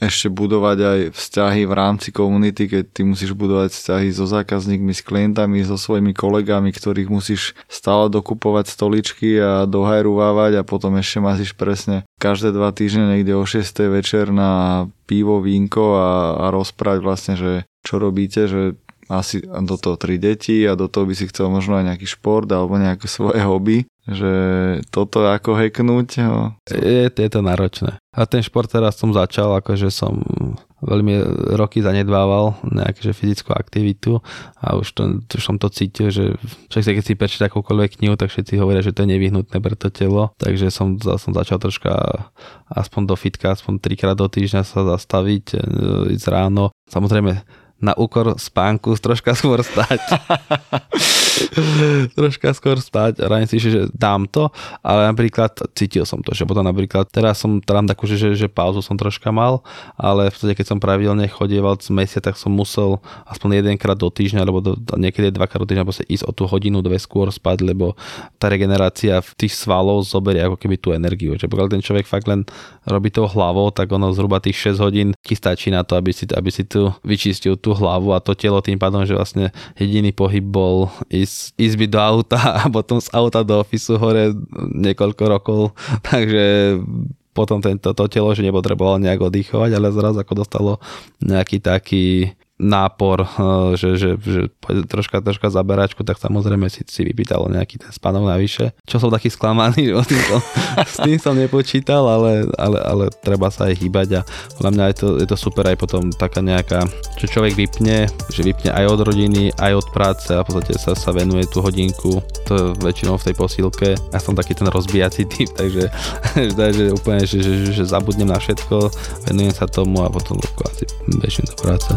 ešte budovať aj vzťahy v rámci komunity, keď ty musíš budovať vzťahy so zákazníkmi, s klientami, so svojimi kolegami, ktorých musíš stále dokupovať stoličky a dohajruvávať a potom ešte máš presne každé dva týždne niekde o 6. večer na pivo, vínko a, a rozprávať vlastne, že čo robíte, že asi do toho tri deti a do toho by si chcel možno aj nejaký šport alebo nejaké svoje hobby, že toto ako heknúť. No. Je, je to náročné. A ten šport teraz som začal, akože som veľmi roky zanedbával nejakú že fyzickú aktivitu a už, to, už som to cítil, že však keď si prečíta akúkoľvek knihu, tak všetci hovoria, že to je nevyhnutné pre to telo, takže som, som začal troška aspoň do fitka, aspoň trikrát do týždňa sa zastaviť, e, ísť ráno. Samozrejme, na úkor spánku troška skôr stať. troška skôr spať a ráne si, že dám to, ale napríklad cítil som to, že potom napríklad teraz som tam takú, že, že, pauzu som troška mal, ale v podstate keď som pravidelne chodieval z mesia, tak som musel aspoň jedenkrát do týždňa, alebo do, niekedy dvakrát do týždňa ísť o tú hodinu, dve skôr spať, lebo tá regenerácia v tých svalov zoberie ako keby tú energiu. Že pokiaľ ten človek fakt len robí tou hlavou, tak ono zhruba tých 6 hodín ti stačí na to, aby si, aby si tu vyčistil tú hlavu a to telo tým pádom, že vlastne jediný pohyb bol ísť, byť do auta a potom z auta do ofisu hore niekoľko rokov, takže potom tento to telo, že nepotrebovalo nejak oddychovať, ale zrazu ako dostalo nejaký taký nápor, že, že, že troška, troška zaberačku, tak samozrejme si, si vypýtalo nejaký ten spánok navyše. Čo som taký sklamaný, že tým som, s tým som nepočítal, ale, ale, ale treba sa aj hýbať a podľa mňa je to, je to super aj potom taká nejaká, čo človek vypne, že vypne aj od rodiny, aj od práce a v podstate sa, sa venuje tú hodinku, to je väčšinou v tej posílke. Ja som taký ten rozbijací typ, takže, takže úplne, že, že, že zabudnem na všetko, venujem sa tomu a potom asi bežím do práce.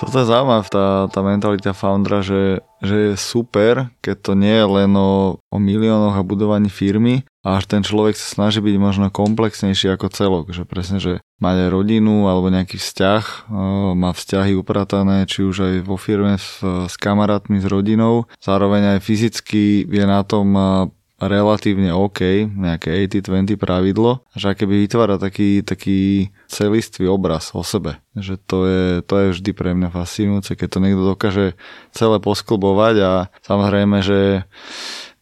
Toto je zaujímavé, tá, tá mentalita foundera, že, že je super, keď to nie je len o, o miliónoch a budovaní firmy, a až ten človek sa snaží byť možno komplexnejší ako celok, že presne, že mať aj rodinu alebo nejaký vzťah, má vzťahy upratané, či už aj vo firme s, s kamarátmi, s rodinou, zároveň aj fyzicky je na tom relatívne OK, nejaké 80-20 pravidlo, že keby vytvára taký, taký celistvý obraz o sebe. Že to je, to je vždy pre mňa fascinujúce, keď to niekto dokáže celé posklbovať a samozrejme, že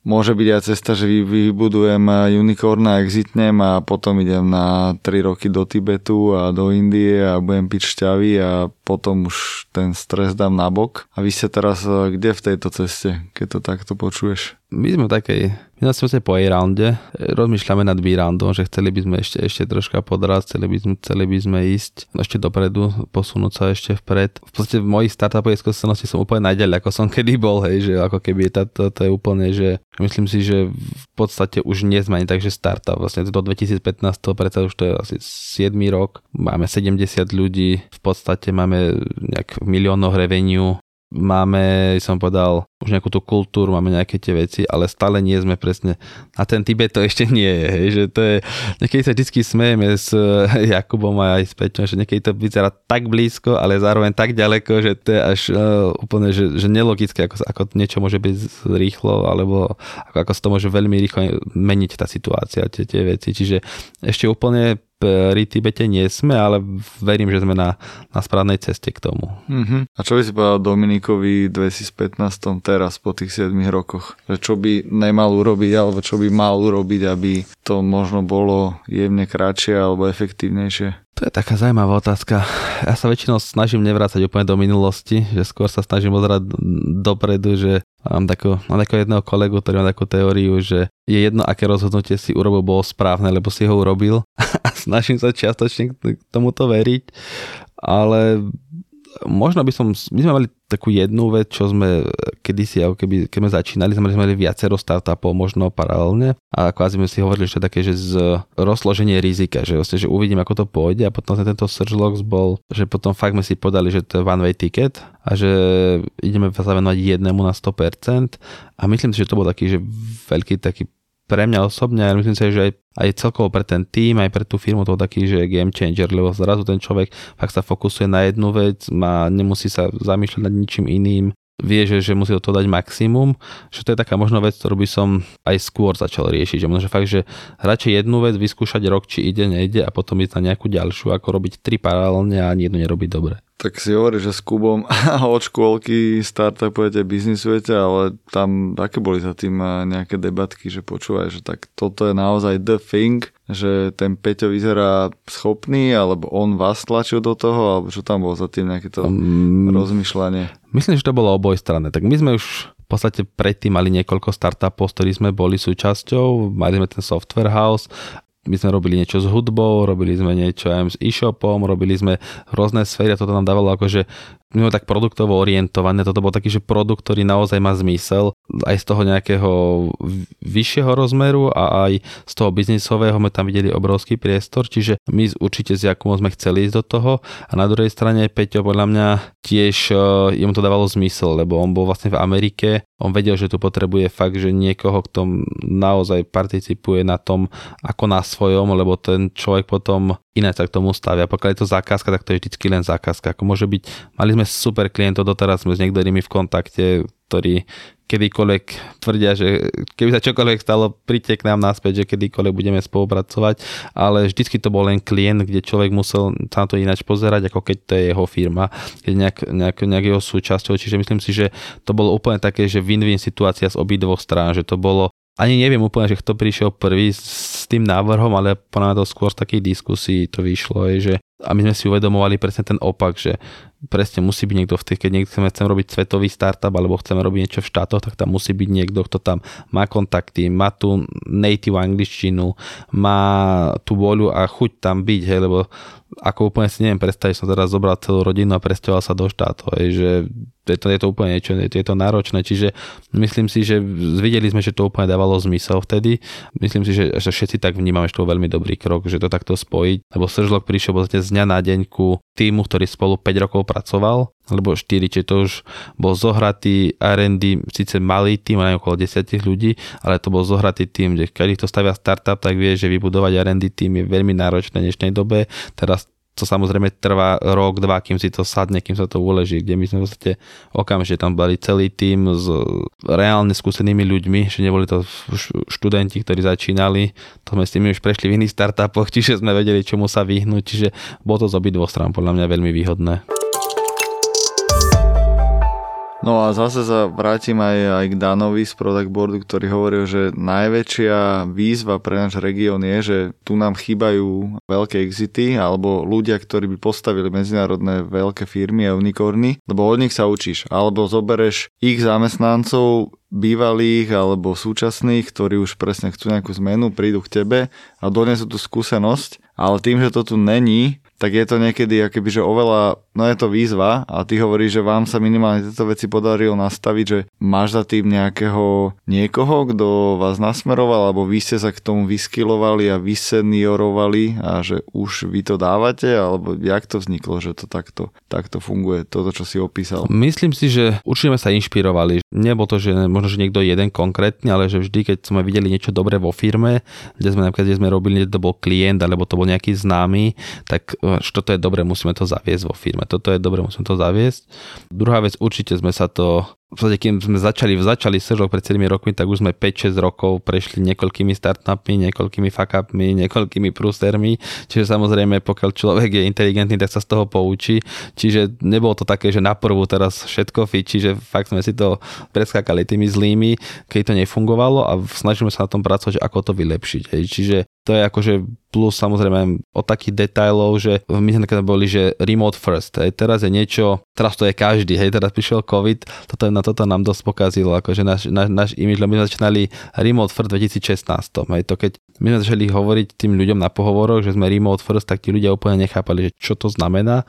môže byť aj cesta, že vybudujem unicorn a exitnem a potom idem na 3 roky do Tibetu a do Indie a budem piť šťavy a potom už ten stres dám na bok. A vy ste teraz eh, kde v tejto ceste, keď to takto počuješ? My sme takej my sme po A-rounde, rozmýšľame nad B-roundom, že chceli by sme ešte, ešte troška podrasť, chceli by, sme, chceli by sme ísť ešte dopredu, posunúť sa ešte vpred. V podstate v mojich startupovej skúsenosti som úplne najďalej, ako som kedy bol, hej, že ako keby to, to, to je úplne, že myslím si, že v podstate už nie sme ani tak, že startup, vlastne do 2015 predsa už to je asi 7 rok, máme 70 ľudí, v podstate máme nejak v miliónoch revenue, máme, som povedal, už nejakú tú kultúru, máme nejaké tie veci, ale stále nie sme presne, a ten Tibet to ešte nie je, hej, že to je, niekedy sa vždy smejeme s Jakubom a aj s Peťom, že niekedy to vyzerá tak blízko, ale zároveň tak ďaleko, že to je až uh, úplne, že, že nelogické, ako, ako niečo môže byť rýchlo, alebo ako, ako sa to môže veľmi rýchlo meniť tá situácia, tie, tie veci, čiže ešte úplne pri Tibete nie sme, ale verím, že sme na, na správnej ceste k tomu. Uh-huh. A čo by si povedal Dominikovi v 2015 teraz po tých 7 rokoch? Že čo by nemal urobiť alebo čo by mal urobiť, aby to možno bolo jemne kratšie alebo efektívnejšie? To je taká zaujímavá otázka. Ja sa väčšinou snažím nevrácať úplne do minulosti, že skôr sa snažím pozerať dopredu, že mám takého, mám takého jedného kolegu, ktorý má takú teóriu, že je jedno, aké rozhodnutie si urobil, bolo správne, lebo si ho urobil. A snažím sa čiastočne k tomuto veriť, ale možno by som, my sme mali takú jednu vec, čo sme kedysi, ako keby, keď sme začínali, sme mali viacero startupov možno paralelne a kvázi sme si hovorili, že také, že z rozloženie rizika, že, vlastne, že uvidím, ako to pôjde a potom tento Surgelox bol, že potom fakt sme si podali, že to je one way ticket a že ideme sa venovať jednému na 100% a myslím si, že to bol taký, že veľký taký pre mňa osobne, myslím si, že aj, aj celkovo pre ten tým, aj pre tú firmu to taký, že game changer, lebo zrazu ten človek fakt sa fokusuje na jednu vec, má, nemusí sa zamýšľať nad ničím iným, vie, že, že musí toho dať maximum, že to je taká možná vec, ktorú by som aj skôr začal riešiť, že možno, že fakt, že radšej jednu vec vyskúšať rok, či ide, nejde a potom ísť na nejakú ďalšiu, ako robiť tri paralelne a ani jednu nerobiť dobre tak si hovorí, že s Kubom od škôlky startupujete, biznisujete, ale tam také boli za tým eh, nejaké debatky, že počúvaj, že tak toto je naozaj the thing, že ten Peťo vyzerá schopný, alebo on vás tlačil do toho, alebo čo tam bolo za tým nejaké to um, rozmýšľanie? Myslím, že to bolo oboj strany. Tak my sme už v podstate predtým mali niekoľko startupov, s ktorých sme boli súčasťou. Mali sme ten software house my sme robili niečo s hudbou, robili sme niečo aj s e-shopom, robili sme rôzne sféry a toto nám dávalo akože sme tak produktovo orientované, toto bol taký, že produkt, ktorý naozaj má zmysel aj z toho nejakého vyššieho rozmeru a aj z toho biznisového sme tam videli obrovský priestor, čiže my určite s Jakubom sme chceli ísť do toho a na druhej strane Peťo podľa mňa tiež e, jemu to dávalo zmysel, lebo on bol vlastne v Amerike, on vedel, že tu potrebuje fakt, že niekoho, kto naozaj participuje na tom ako na svojom, lebo ten človek potom iné sa k tomu stavia. Pokiaľ je to zákazka, tak to je vždy len zákazka. Ako môže byť, mali sme super klientov, doteraz sme s niektorými v kontakte, ktorí kedykoľvek tvrdia, že keby sa čokoľvek stalo, príďte k nám naspäť, že kedykoľvek budeme spolupracovať, ale vždycky to bol len klient, kde človek musel sa na to ináč pozerať, ako keď to je jeho firma, keď nejak, nejak, nejak jeho súčasťou, čiže myslím si, že to bolo úplne také, že win-win situácia z obidvoch strán, že to bolo ani neviem úplne, že kto prišiel prvý s tým návrhom, ale podľa to skôr z takej diskusii to vyšlo, že a my sme si uvedomovali presne ten opak, že presne musí byť niekto v tých, keď niekto chceme, chceme robiť svetový startup alebo chceme robiť niečo v štátoch, tak tam musí byť niekto, kto tam má kontakty, má tú native angličtinu, má tú voľu a chuť tam byť, hej, lebo ako úplne si neviem predstaviť, som teraz zobral celú rodinu a presťoval sa do štátov, hej, že je to, je to úplne niečo, je to, náročné, čiže myslím si, že videli sme, že to úplne dávalo zmysel vtedy. Myslím si, že, že všetci tak vnímame, že to bol veľmi dobrý krok, že to takto spojiť, lebo Sržlok prišiel v z dňa na deň ku týmu, ktorý spolu 5 rokov pracoval, alebo 4, čiže to už bol zohratý R&D, síce malý tým, aj okolo 10 ľudí, ale to bol zohratý tým, že keď to stavia startup, tak vie, že vybudovať R&D tým je veľmi náročné v dnešnej dobe. Teraz to samozrejme trvá rok, dva, kým si to sadne, kým sa to uleží, kde my sme v podstate okamžite tam boli celý tým s reálne skúsenými ľuďmi, že neboli to študenti, ktorí začínali, to sme s tými už prešli v iných startupoch, čiže sme vedeli, čomu sa vyhnúť, čiže bolo to z obidvoch strán podľa mňa veľmi výhodné. No a zase sa vrátim aj, aj k Danovi z Product Boardu, ktorý hovoril, že najväčšia výzva pre náš región je, že tu nám chýbajú veľké exity alebo ľudia, ktorí by postavili medzinárodné veľké firmy a unikorny, lebo od nich sa učíš. Alebo zobereš ich zamestnancov, bývalých alebo súčasných, ktorí už presne chcú nejakú zmenu, prídu k tebe a donesú tú skúsenosť, ale tým, že to tu není, tak je to niekedy akoby, že oveľa, no je to výzva a ty hovoríš, že vám sa minimálne tieto veci podarilo nastaviť, že máš za tým nejakého niekoho, kto vás nasmeroval, alebo vy ste sa k tomu vyskylovali a vyseniorovali a že už vy to dávate, alebo jak to vzniklo, že to takto, takto funguje, toto, čo si opísal? Myslím si, že určite sa inšpirovali. Nebolo to, že možno, že niekto jeden konkrétny, ale že vždy, keď sme videli niečo dobré vo firme, kde sme napríklad, kde sme robili, kde to bol klient, alebo to bol nejaký známy, tak toto je dobre, musíme to zaviesť vo firme. Toto je dobre, musíme to zaviesť. Druhá vec, určite sme sa to v podstate, keď sme začali, začali Sežok pred 7 rokmi, tak už sme 5-6 rokov prešli niekoľkými startupmi, niekoľkými fuck-upmi, niekoľkými prústermi, čiže samozrejme, pokiaľ človek je inteligentný, tak sa z toho poučí, čiže nebolo to také, že na prvú teraz všetko fičí, že fakt sme si to preskákali tými zlými, keď to nefungovalo a snažíme sa na tom pracovať, ako to vylepšiť. Čiže to je akože plus samozrejme o takých detailov, že my sme boli, že remote first. Hej. Teraz je niečo, teraz to je každý, hej, teraz prišiel COVID, toto, na toto nám dosť pokazilo, akože náš, náš, náš lebo my sme začínali remote first 2016. Hej, to keď my sme začali hovoriť tým ľuďom na pohovoroch, že sme remote first, tak tí ľudia úplne nechápali, že čo to znamená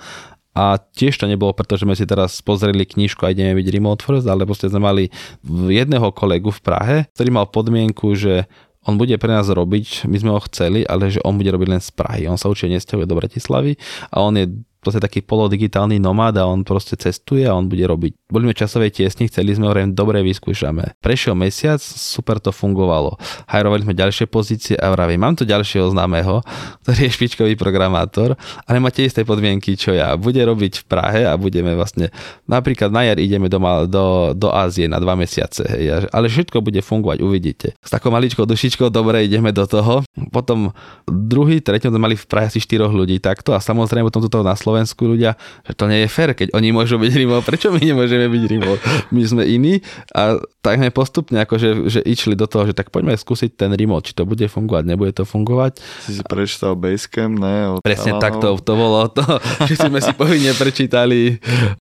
a tiež to nebolo, pretože sme si teraz pozreli knižku a ideme byť remote first, ale proste sme mali jedného kolegu v Prahe, ktorý mal podmienku, že on bude pre nás robiť, my sme ho chceli, ale že on bude robiť len z Prahy. On sa určite nesťahuje do Bratislavy a on je proste taký polodigitálny nomád a on proste cestuje a on bude robiť. Boli sme časové tiesni, chceli sme hovorím, dobre vyskúšame. Prešiel mesiac, super to fungovalo. Hajrovali sme ďalšie pozície a vravím, mám tu ďalšieho známeho, ktorý je špičkový programátor, ale máte isté podmienky, čo ja. Bude robiť v Prahe a budeme vlastne, napríklad na jar ideme do, do, do Ázie na dva mesiace, hej, ale všetko bude fungovať, uvidíte. S takou maličkou dušičkou, dobre, ideme do toho. Potom druhý, tretí sme mali v Prahe asi štyroch ľudí takto a samozrejme potom toto na ľudia, že to nie je fér, keď oni môžu byť remote, prečo my nemôžeme byť remote? My sme iní a tak sme postupne akože že išli do toho, že tak poďme skúsiť ten remote, či to bude fungovať, nebude to fungovať. Si si prečítal Basecamp, ne? Presne tak to, to bolo to, že sme si povinne prečítali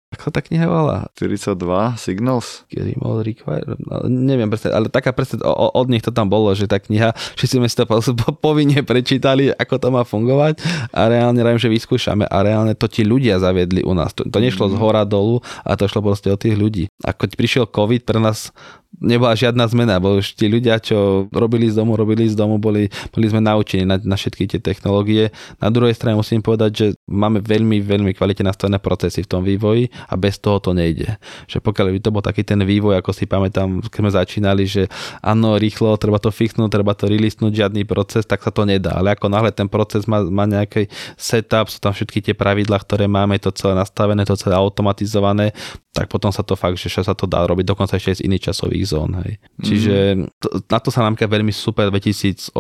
ako tá kniha volá? 42 Signals? Remote Require? No, neviem presne, ale taká presne od nich to tam bolo, že tá kniha, všetci sme si to povinne prečítali, ako to má fungovať a reálne rajím, že vyskúšame a reálne to ti ľudia zaviedli u nás. To, to nešlo z hora dolu a to šlo proste od tých ľudí. Ako prišiel COVID, pre nás nebola žiadna zmena, bo už tí ľudia, čo robili z domu, robili z domu, boli, boli sme naučení na, na všetky tie technológie. Na druhej strane musím povedať, že máme veľmi, veľmi kvalitne nastavené procesy v tom vývoji a bez toho to nejde. Že pokiaľ by to bol taký ten vývoj, ako si pamätám, keď sme začínali, že áno, rýchlo, treba to fixnúť, treba to releasenúť, žiadny proces, tak sa to nedá. Ale ako náhle ten proces má, má nejaký setup, sú tam všetky tie pravidlá, ktoré máme, to celé nastavené, to celé automatizované, tak potom sa to fakt, že sa to dá robiť dokonca ešte z iných časových zón. Hej. Čiže to, na to sa nám veľmi super v 2019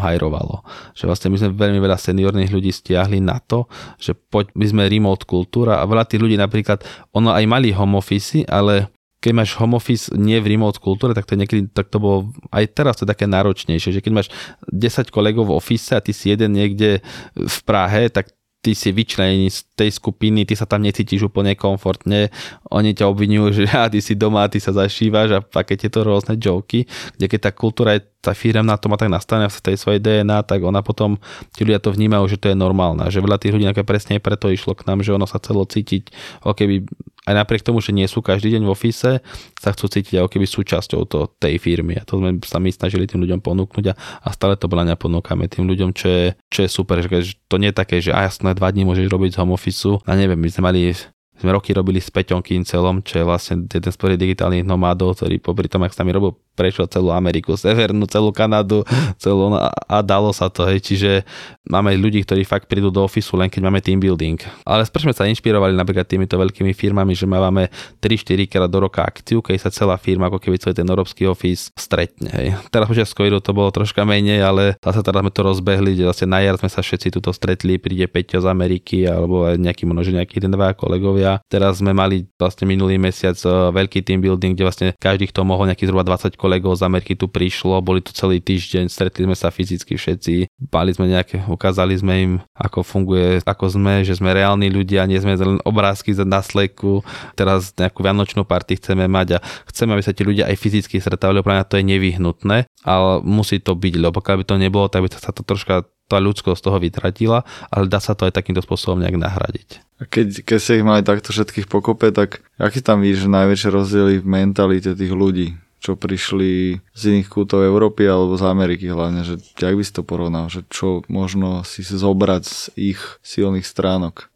hajrovalo. Že vlastne my sme veľmi veľa seniorných ľudí stiahli na to, že poď, my sme remote kultúra a veľa tých ľudí napríklad, ono aj mali home office, ale keď máš home office nie v remote kultúre, tak to niekedy, tak to bolo, aj teraz to je také náročnejšie, že keď máš 10 kolegov v office a ty si jeden niekde v Prahe, tak ty si vyčlenený z tej skupiny, ty sa tam necítiš úplne komfortne, oni ťa obvinujú, že ja, ty si doma, ty sa zašívaš a také tieto rôzne joky, kde keď tá kultúra je tá firma na to má tak nastavené v tej svojej DNA, tak ona potom, tí ľudia to vnímajú, že to je normálne. Že veľa tých ľudí presne preto išlo k nám, že ono sa chcelo cítiť, ako keby aj napriek tomu, že nie sú každý deň v ofise, sa chcú cítiť ako keby súčasťou to, tej firmy. A to sme sa my snažili tým ľuďom ponúknuť a, a stále to bola ponúkame tým ľuďom, čo je, čo je super. Že to nie je také, že a jasné, dva dní môžeš robiť z home office. A neviem, my sme mali sme roky robili s Peťom Kincelom, čo je vlastne jeden z prvých digitálnych nomádov, ktorý popri tom, ak sa mi robil prešiel celú Ameriku, Severnú, celú Kanadu, celú, a, a dalo sa to, hej, čiže máme ľudí, ktorí fakt prídu do ofisu len keď máme team building. Ale prečo sme sa inšpirovali napríklad týmito veľkými firmami, že máme 3-4 krát do roka akciu, keď sa celá firma, ako keby celý ten európsky office stretne. Hej. Teraz počas covidu to bolo troška menej, ale zase teraz sme to rozbehli, že vlastne na jar sme sa všetci tuto stretli, príde Peťo z Ameriky alebo aj nejaký možno nejaký jeden, dva kolegovia. Teraz sme mali vlastne minulý mesiac eh, veľký team building, kde vlastne každý, kto mohol nejaký zhruba 20 kolegov z Ameriky tu prišlo, boli tu celý týždeň, stretli sme sa fyzicky všetci, bali sme nejaké, ukázali sme im, ako funguje, ako sme, že sme reálni ľudia, nie sme len obrázky na sleku, teraz nejakú vianočnú party chceme mať a chceme, aby sa tí ľudia aj fyzicky stretávali, lebo to je nevyhnutné, ale musí to byť, lebo pokiaľ by to nebolo, tak by sa to troška tá ľudskosť z toho vytratila, ale dá sa to aj takýmto spôsobom nejak nahradiť. Keď, keď ste ich mali takto všetkých pokope, tak aký tam vidíš najväčšie rozdiely v mentalite tých ľudí? čo prišli z iných kútov Európy alebo z Ameriky hlavne, že jak by si to porovnal, že čo možno si zobrať z ich silných stránok?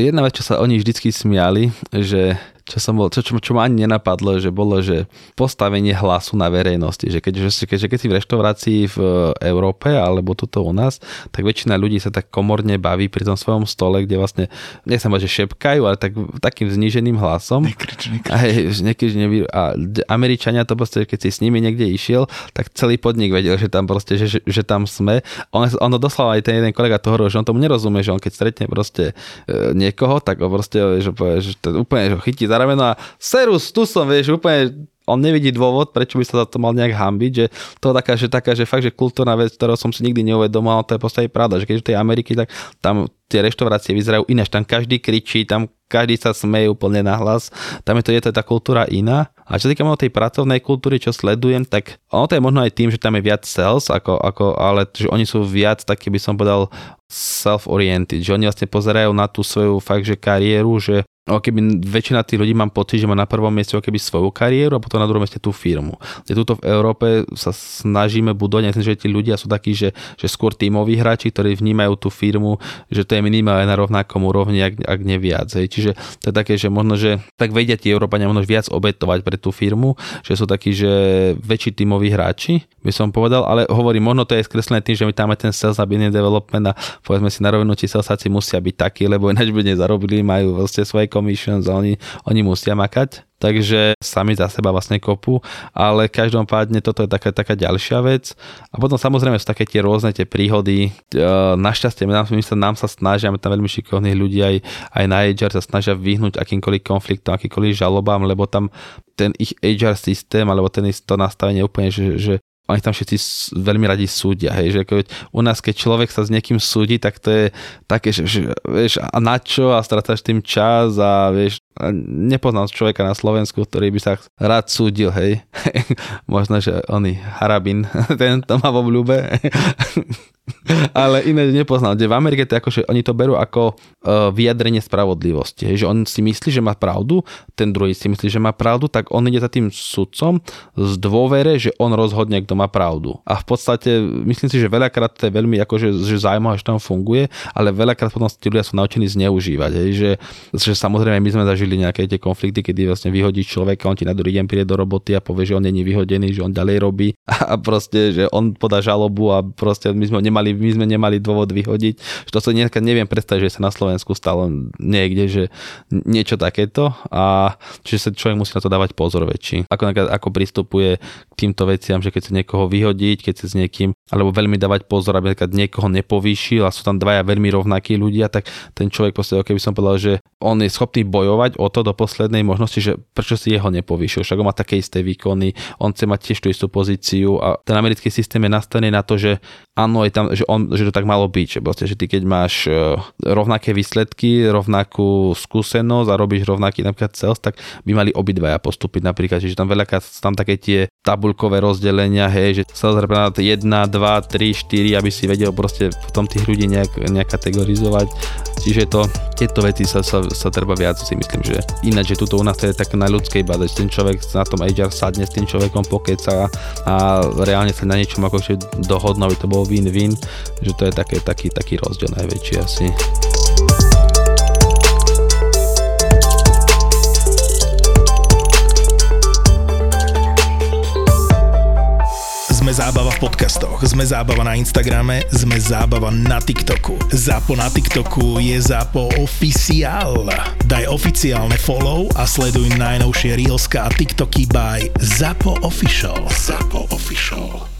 Jedna vec, čo sa oni vždycky smiali, že čo, som bol, čo, čo, čo ma ani nenapadlo, že bolo, že postavenie hlasu na verejnosti, že keď, že, keď, že keď si v reštaurácii v Európe alebo tuto u nás, tak väčšina ľudí sa tak komorne baví pri tom svojom stole, kde vlastne, nechcem že šepkajú, ale tak, takým zníženým hlasom. Nekrič, nekrič. A, nekrič, nevy, a Američania to proste, keď si s nimi niekde išiel, tak celý podnik vedel, že tam proste, že, že, že tam sme. On, ono doslova aj ten jeden kolega toho, že on tomu nerozumie, že on keď stretne proste e, niekoho, tak ho proste, že, že to úplne že ho chytí za rameno a serus, tu som, vieš, úplne on nevidí dôvod, prečo by sa za to mal nejak hambiť, že to taká, že taká, že fakt, že kultúrna vec, ktorú som si nikdy neuvedomal, to je podstate pravda, že keď v tej Ameriky, tak tam tie reštaurácie vyzerajú ináč, tam každý kričí, tam každý sa smeje úplne nahlas, tam je to, je tá kultúra iná. A čo týka tej pracovnej kultúry, čo sledujem, tak ono to je možno aj tým, že tam je viac sales, ako, ako, ale že oni sú viac, tak by som povedal, self-oriented, že oni vlastne pozerajú na tú svoju fakt, že kariéru, že keby väčšina tých ľudí mám pocit, že má na prvom mieste keby svoju kariéru a potom na druhom mieste tú firmu. Kde tuto v Európe sa snažíme budovať, myslím, že tí ľudia sú takí, že, že skôr tímoví hráči, ktorí vnímajú tú firmu, že to je minimálne na rovnakom úrovni, ak, ak nie viac. Hej. Čiže to je také, že možno, že tak vedia tí Európania možno viac obetovať pre tú firmu, že sú takí, že väčší tímoví hráči, by som povedal, ale hovorím, možno to je skreslené tým, že my tam máme ten sales a business development a povedzme si na rovinu, tí salesáci musia byť takí, lebo ináč by nezarobili, majú vlastne svoje commissions a oni, oni musia makať takže sami za seba vlastne kopu, ale každopádne toto je taká, taká ďalšia vec. A potom samozrejme sú také tie rôzne tie príhody. E, našťastie nám, my sa, nám sa snažia, máme tam veľmi šikovných ľudí, aj, aj na HR sa snažia vyhnúť akýmkoľvek konfliktom, akýmkoľvek žalobám, lebo tam ten ich HR systém, alebo ten to nastavenie úplne, že, že oni tam všetci veľmi radi súdia, hej, že keď u nás, keď človek sa s niekým súdi, tak to je také, že, že vieš, a na čo a stratáš tým čas a vieš, nepoznám človeka na Slovensku, ktorý by sa rád súdil, hej. Možno, že oni, Harabin, ten to má v obľúbe. ale iné nepoznal. Kde v Amerike to akože oni to berú ako uh, vyjadrenie spravodlivosti. Že on si myslí, že má pravdu, ten druhý si myslí, že má pravdu, tak on ide za tým sudcom z dôvere, že on rozhodne, kto má pravdu. A v podstate myslím si, že veľakrát to je veľmi akože, že zaujímavé, že tam funguje, ale veľakrát potom tí ľudia sú naučení zneužívať. Hej, že, že samozrejme my sme zažili nejaké tie konflikty, kedy vlastne vyhodí človeka, on ti na druhý deň príde do roboty a povie, že on není vyhodený, že on ďalej robí a proste, že on podá žalobu a proste my sme nemali nemali, my sme nemali dôvod vyhodiť. To sa dneska neviem predstaviť, že sa na Slovensku stalo niekde, že niečo takéto a čiže sa človek musí na to dávať pozor väčší. Ako, ako pristupuje k týmto veciam, že keď chce niekoho vyhodiť, keď chce s niekým, alebo veľmi dávať pozor, aby niekoho nepovýšil a sú tam dvaja veľmi rovnakí ľudia, tak ten človek proste, keby som povedal, že on je schopný bojovať o to do poslednej možnosti, že prečo si jeho nepovýšil, však on má také isté výkony, on chce mať tiež tú istú pozíciu a ten americký systém je nastavený na to, že áno, je tam že, on, že to tak malo byť, že, proste, že ty keď máš e, rovnaké výsledky, rovnakú skúsenosť a robíš rovnaký napríklad sales, tak by mali obidvaja postúpiť napríklad, že tam veľakrát tam také tie tabulkové rozdelenia, hej, že sales reprezentant 1, 2, 3, 4, aby si vedel proste potom tých ľudí nejak, nejak kategorizovať. Čiže to, tieto veci sa, sa, sa treba viac si myslím, že ináč, že tuto u nás to je tak na ľudskej báze, že ten človek na tom HR sadne s tým človekom pokeca a reálne sa na niečom akože dohodnú, aby to bolo win-win že to je také, taký, taký rozdiel najväčší asi. Sme zábava v podcastoch, sme zábava na Instagrame, sme zábava na TikToku. Zápo na TikToku je Zápo oficiál. Daj oficiálne follow a sleduj najnovšie Reelska a TikToky by Zápo Official. Zápo Official.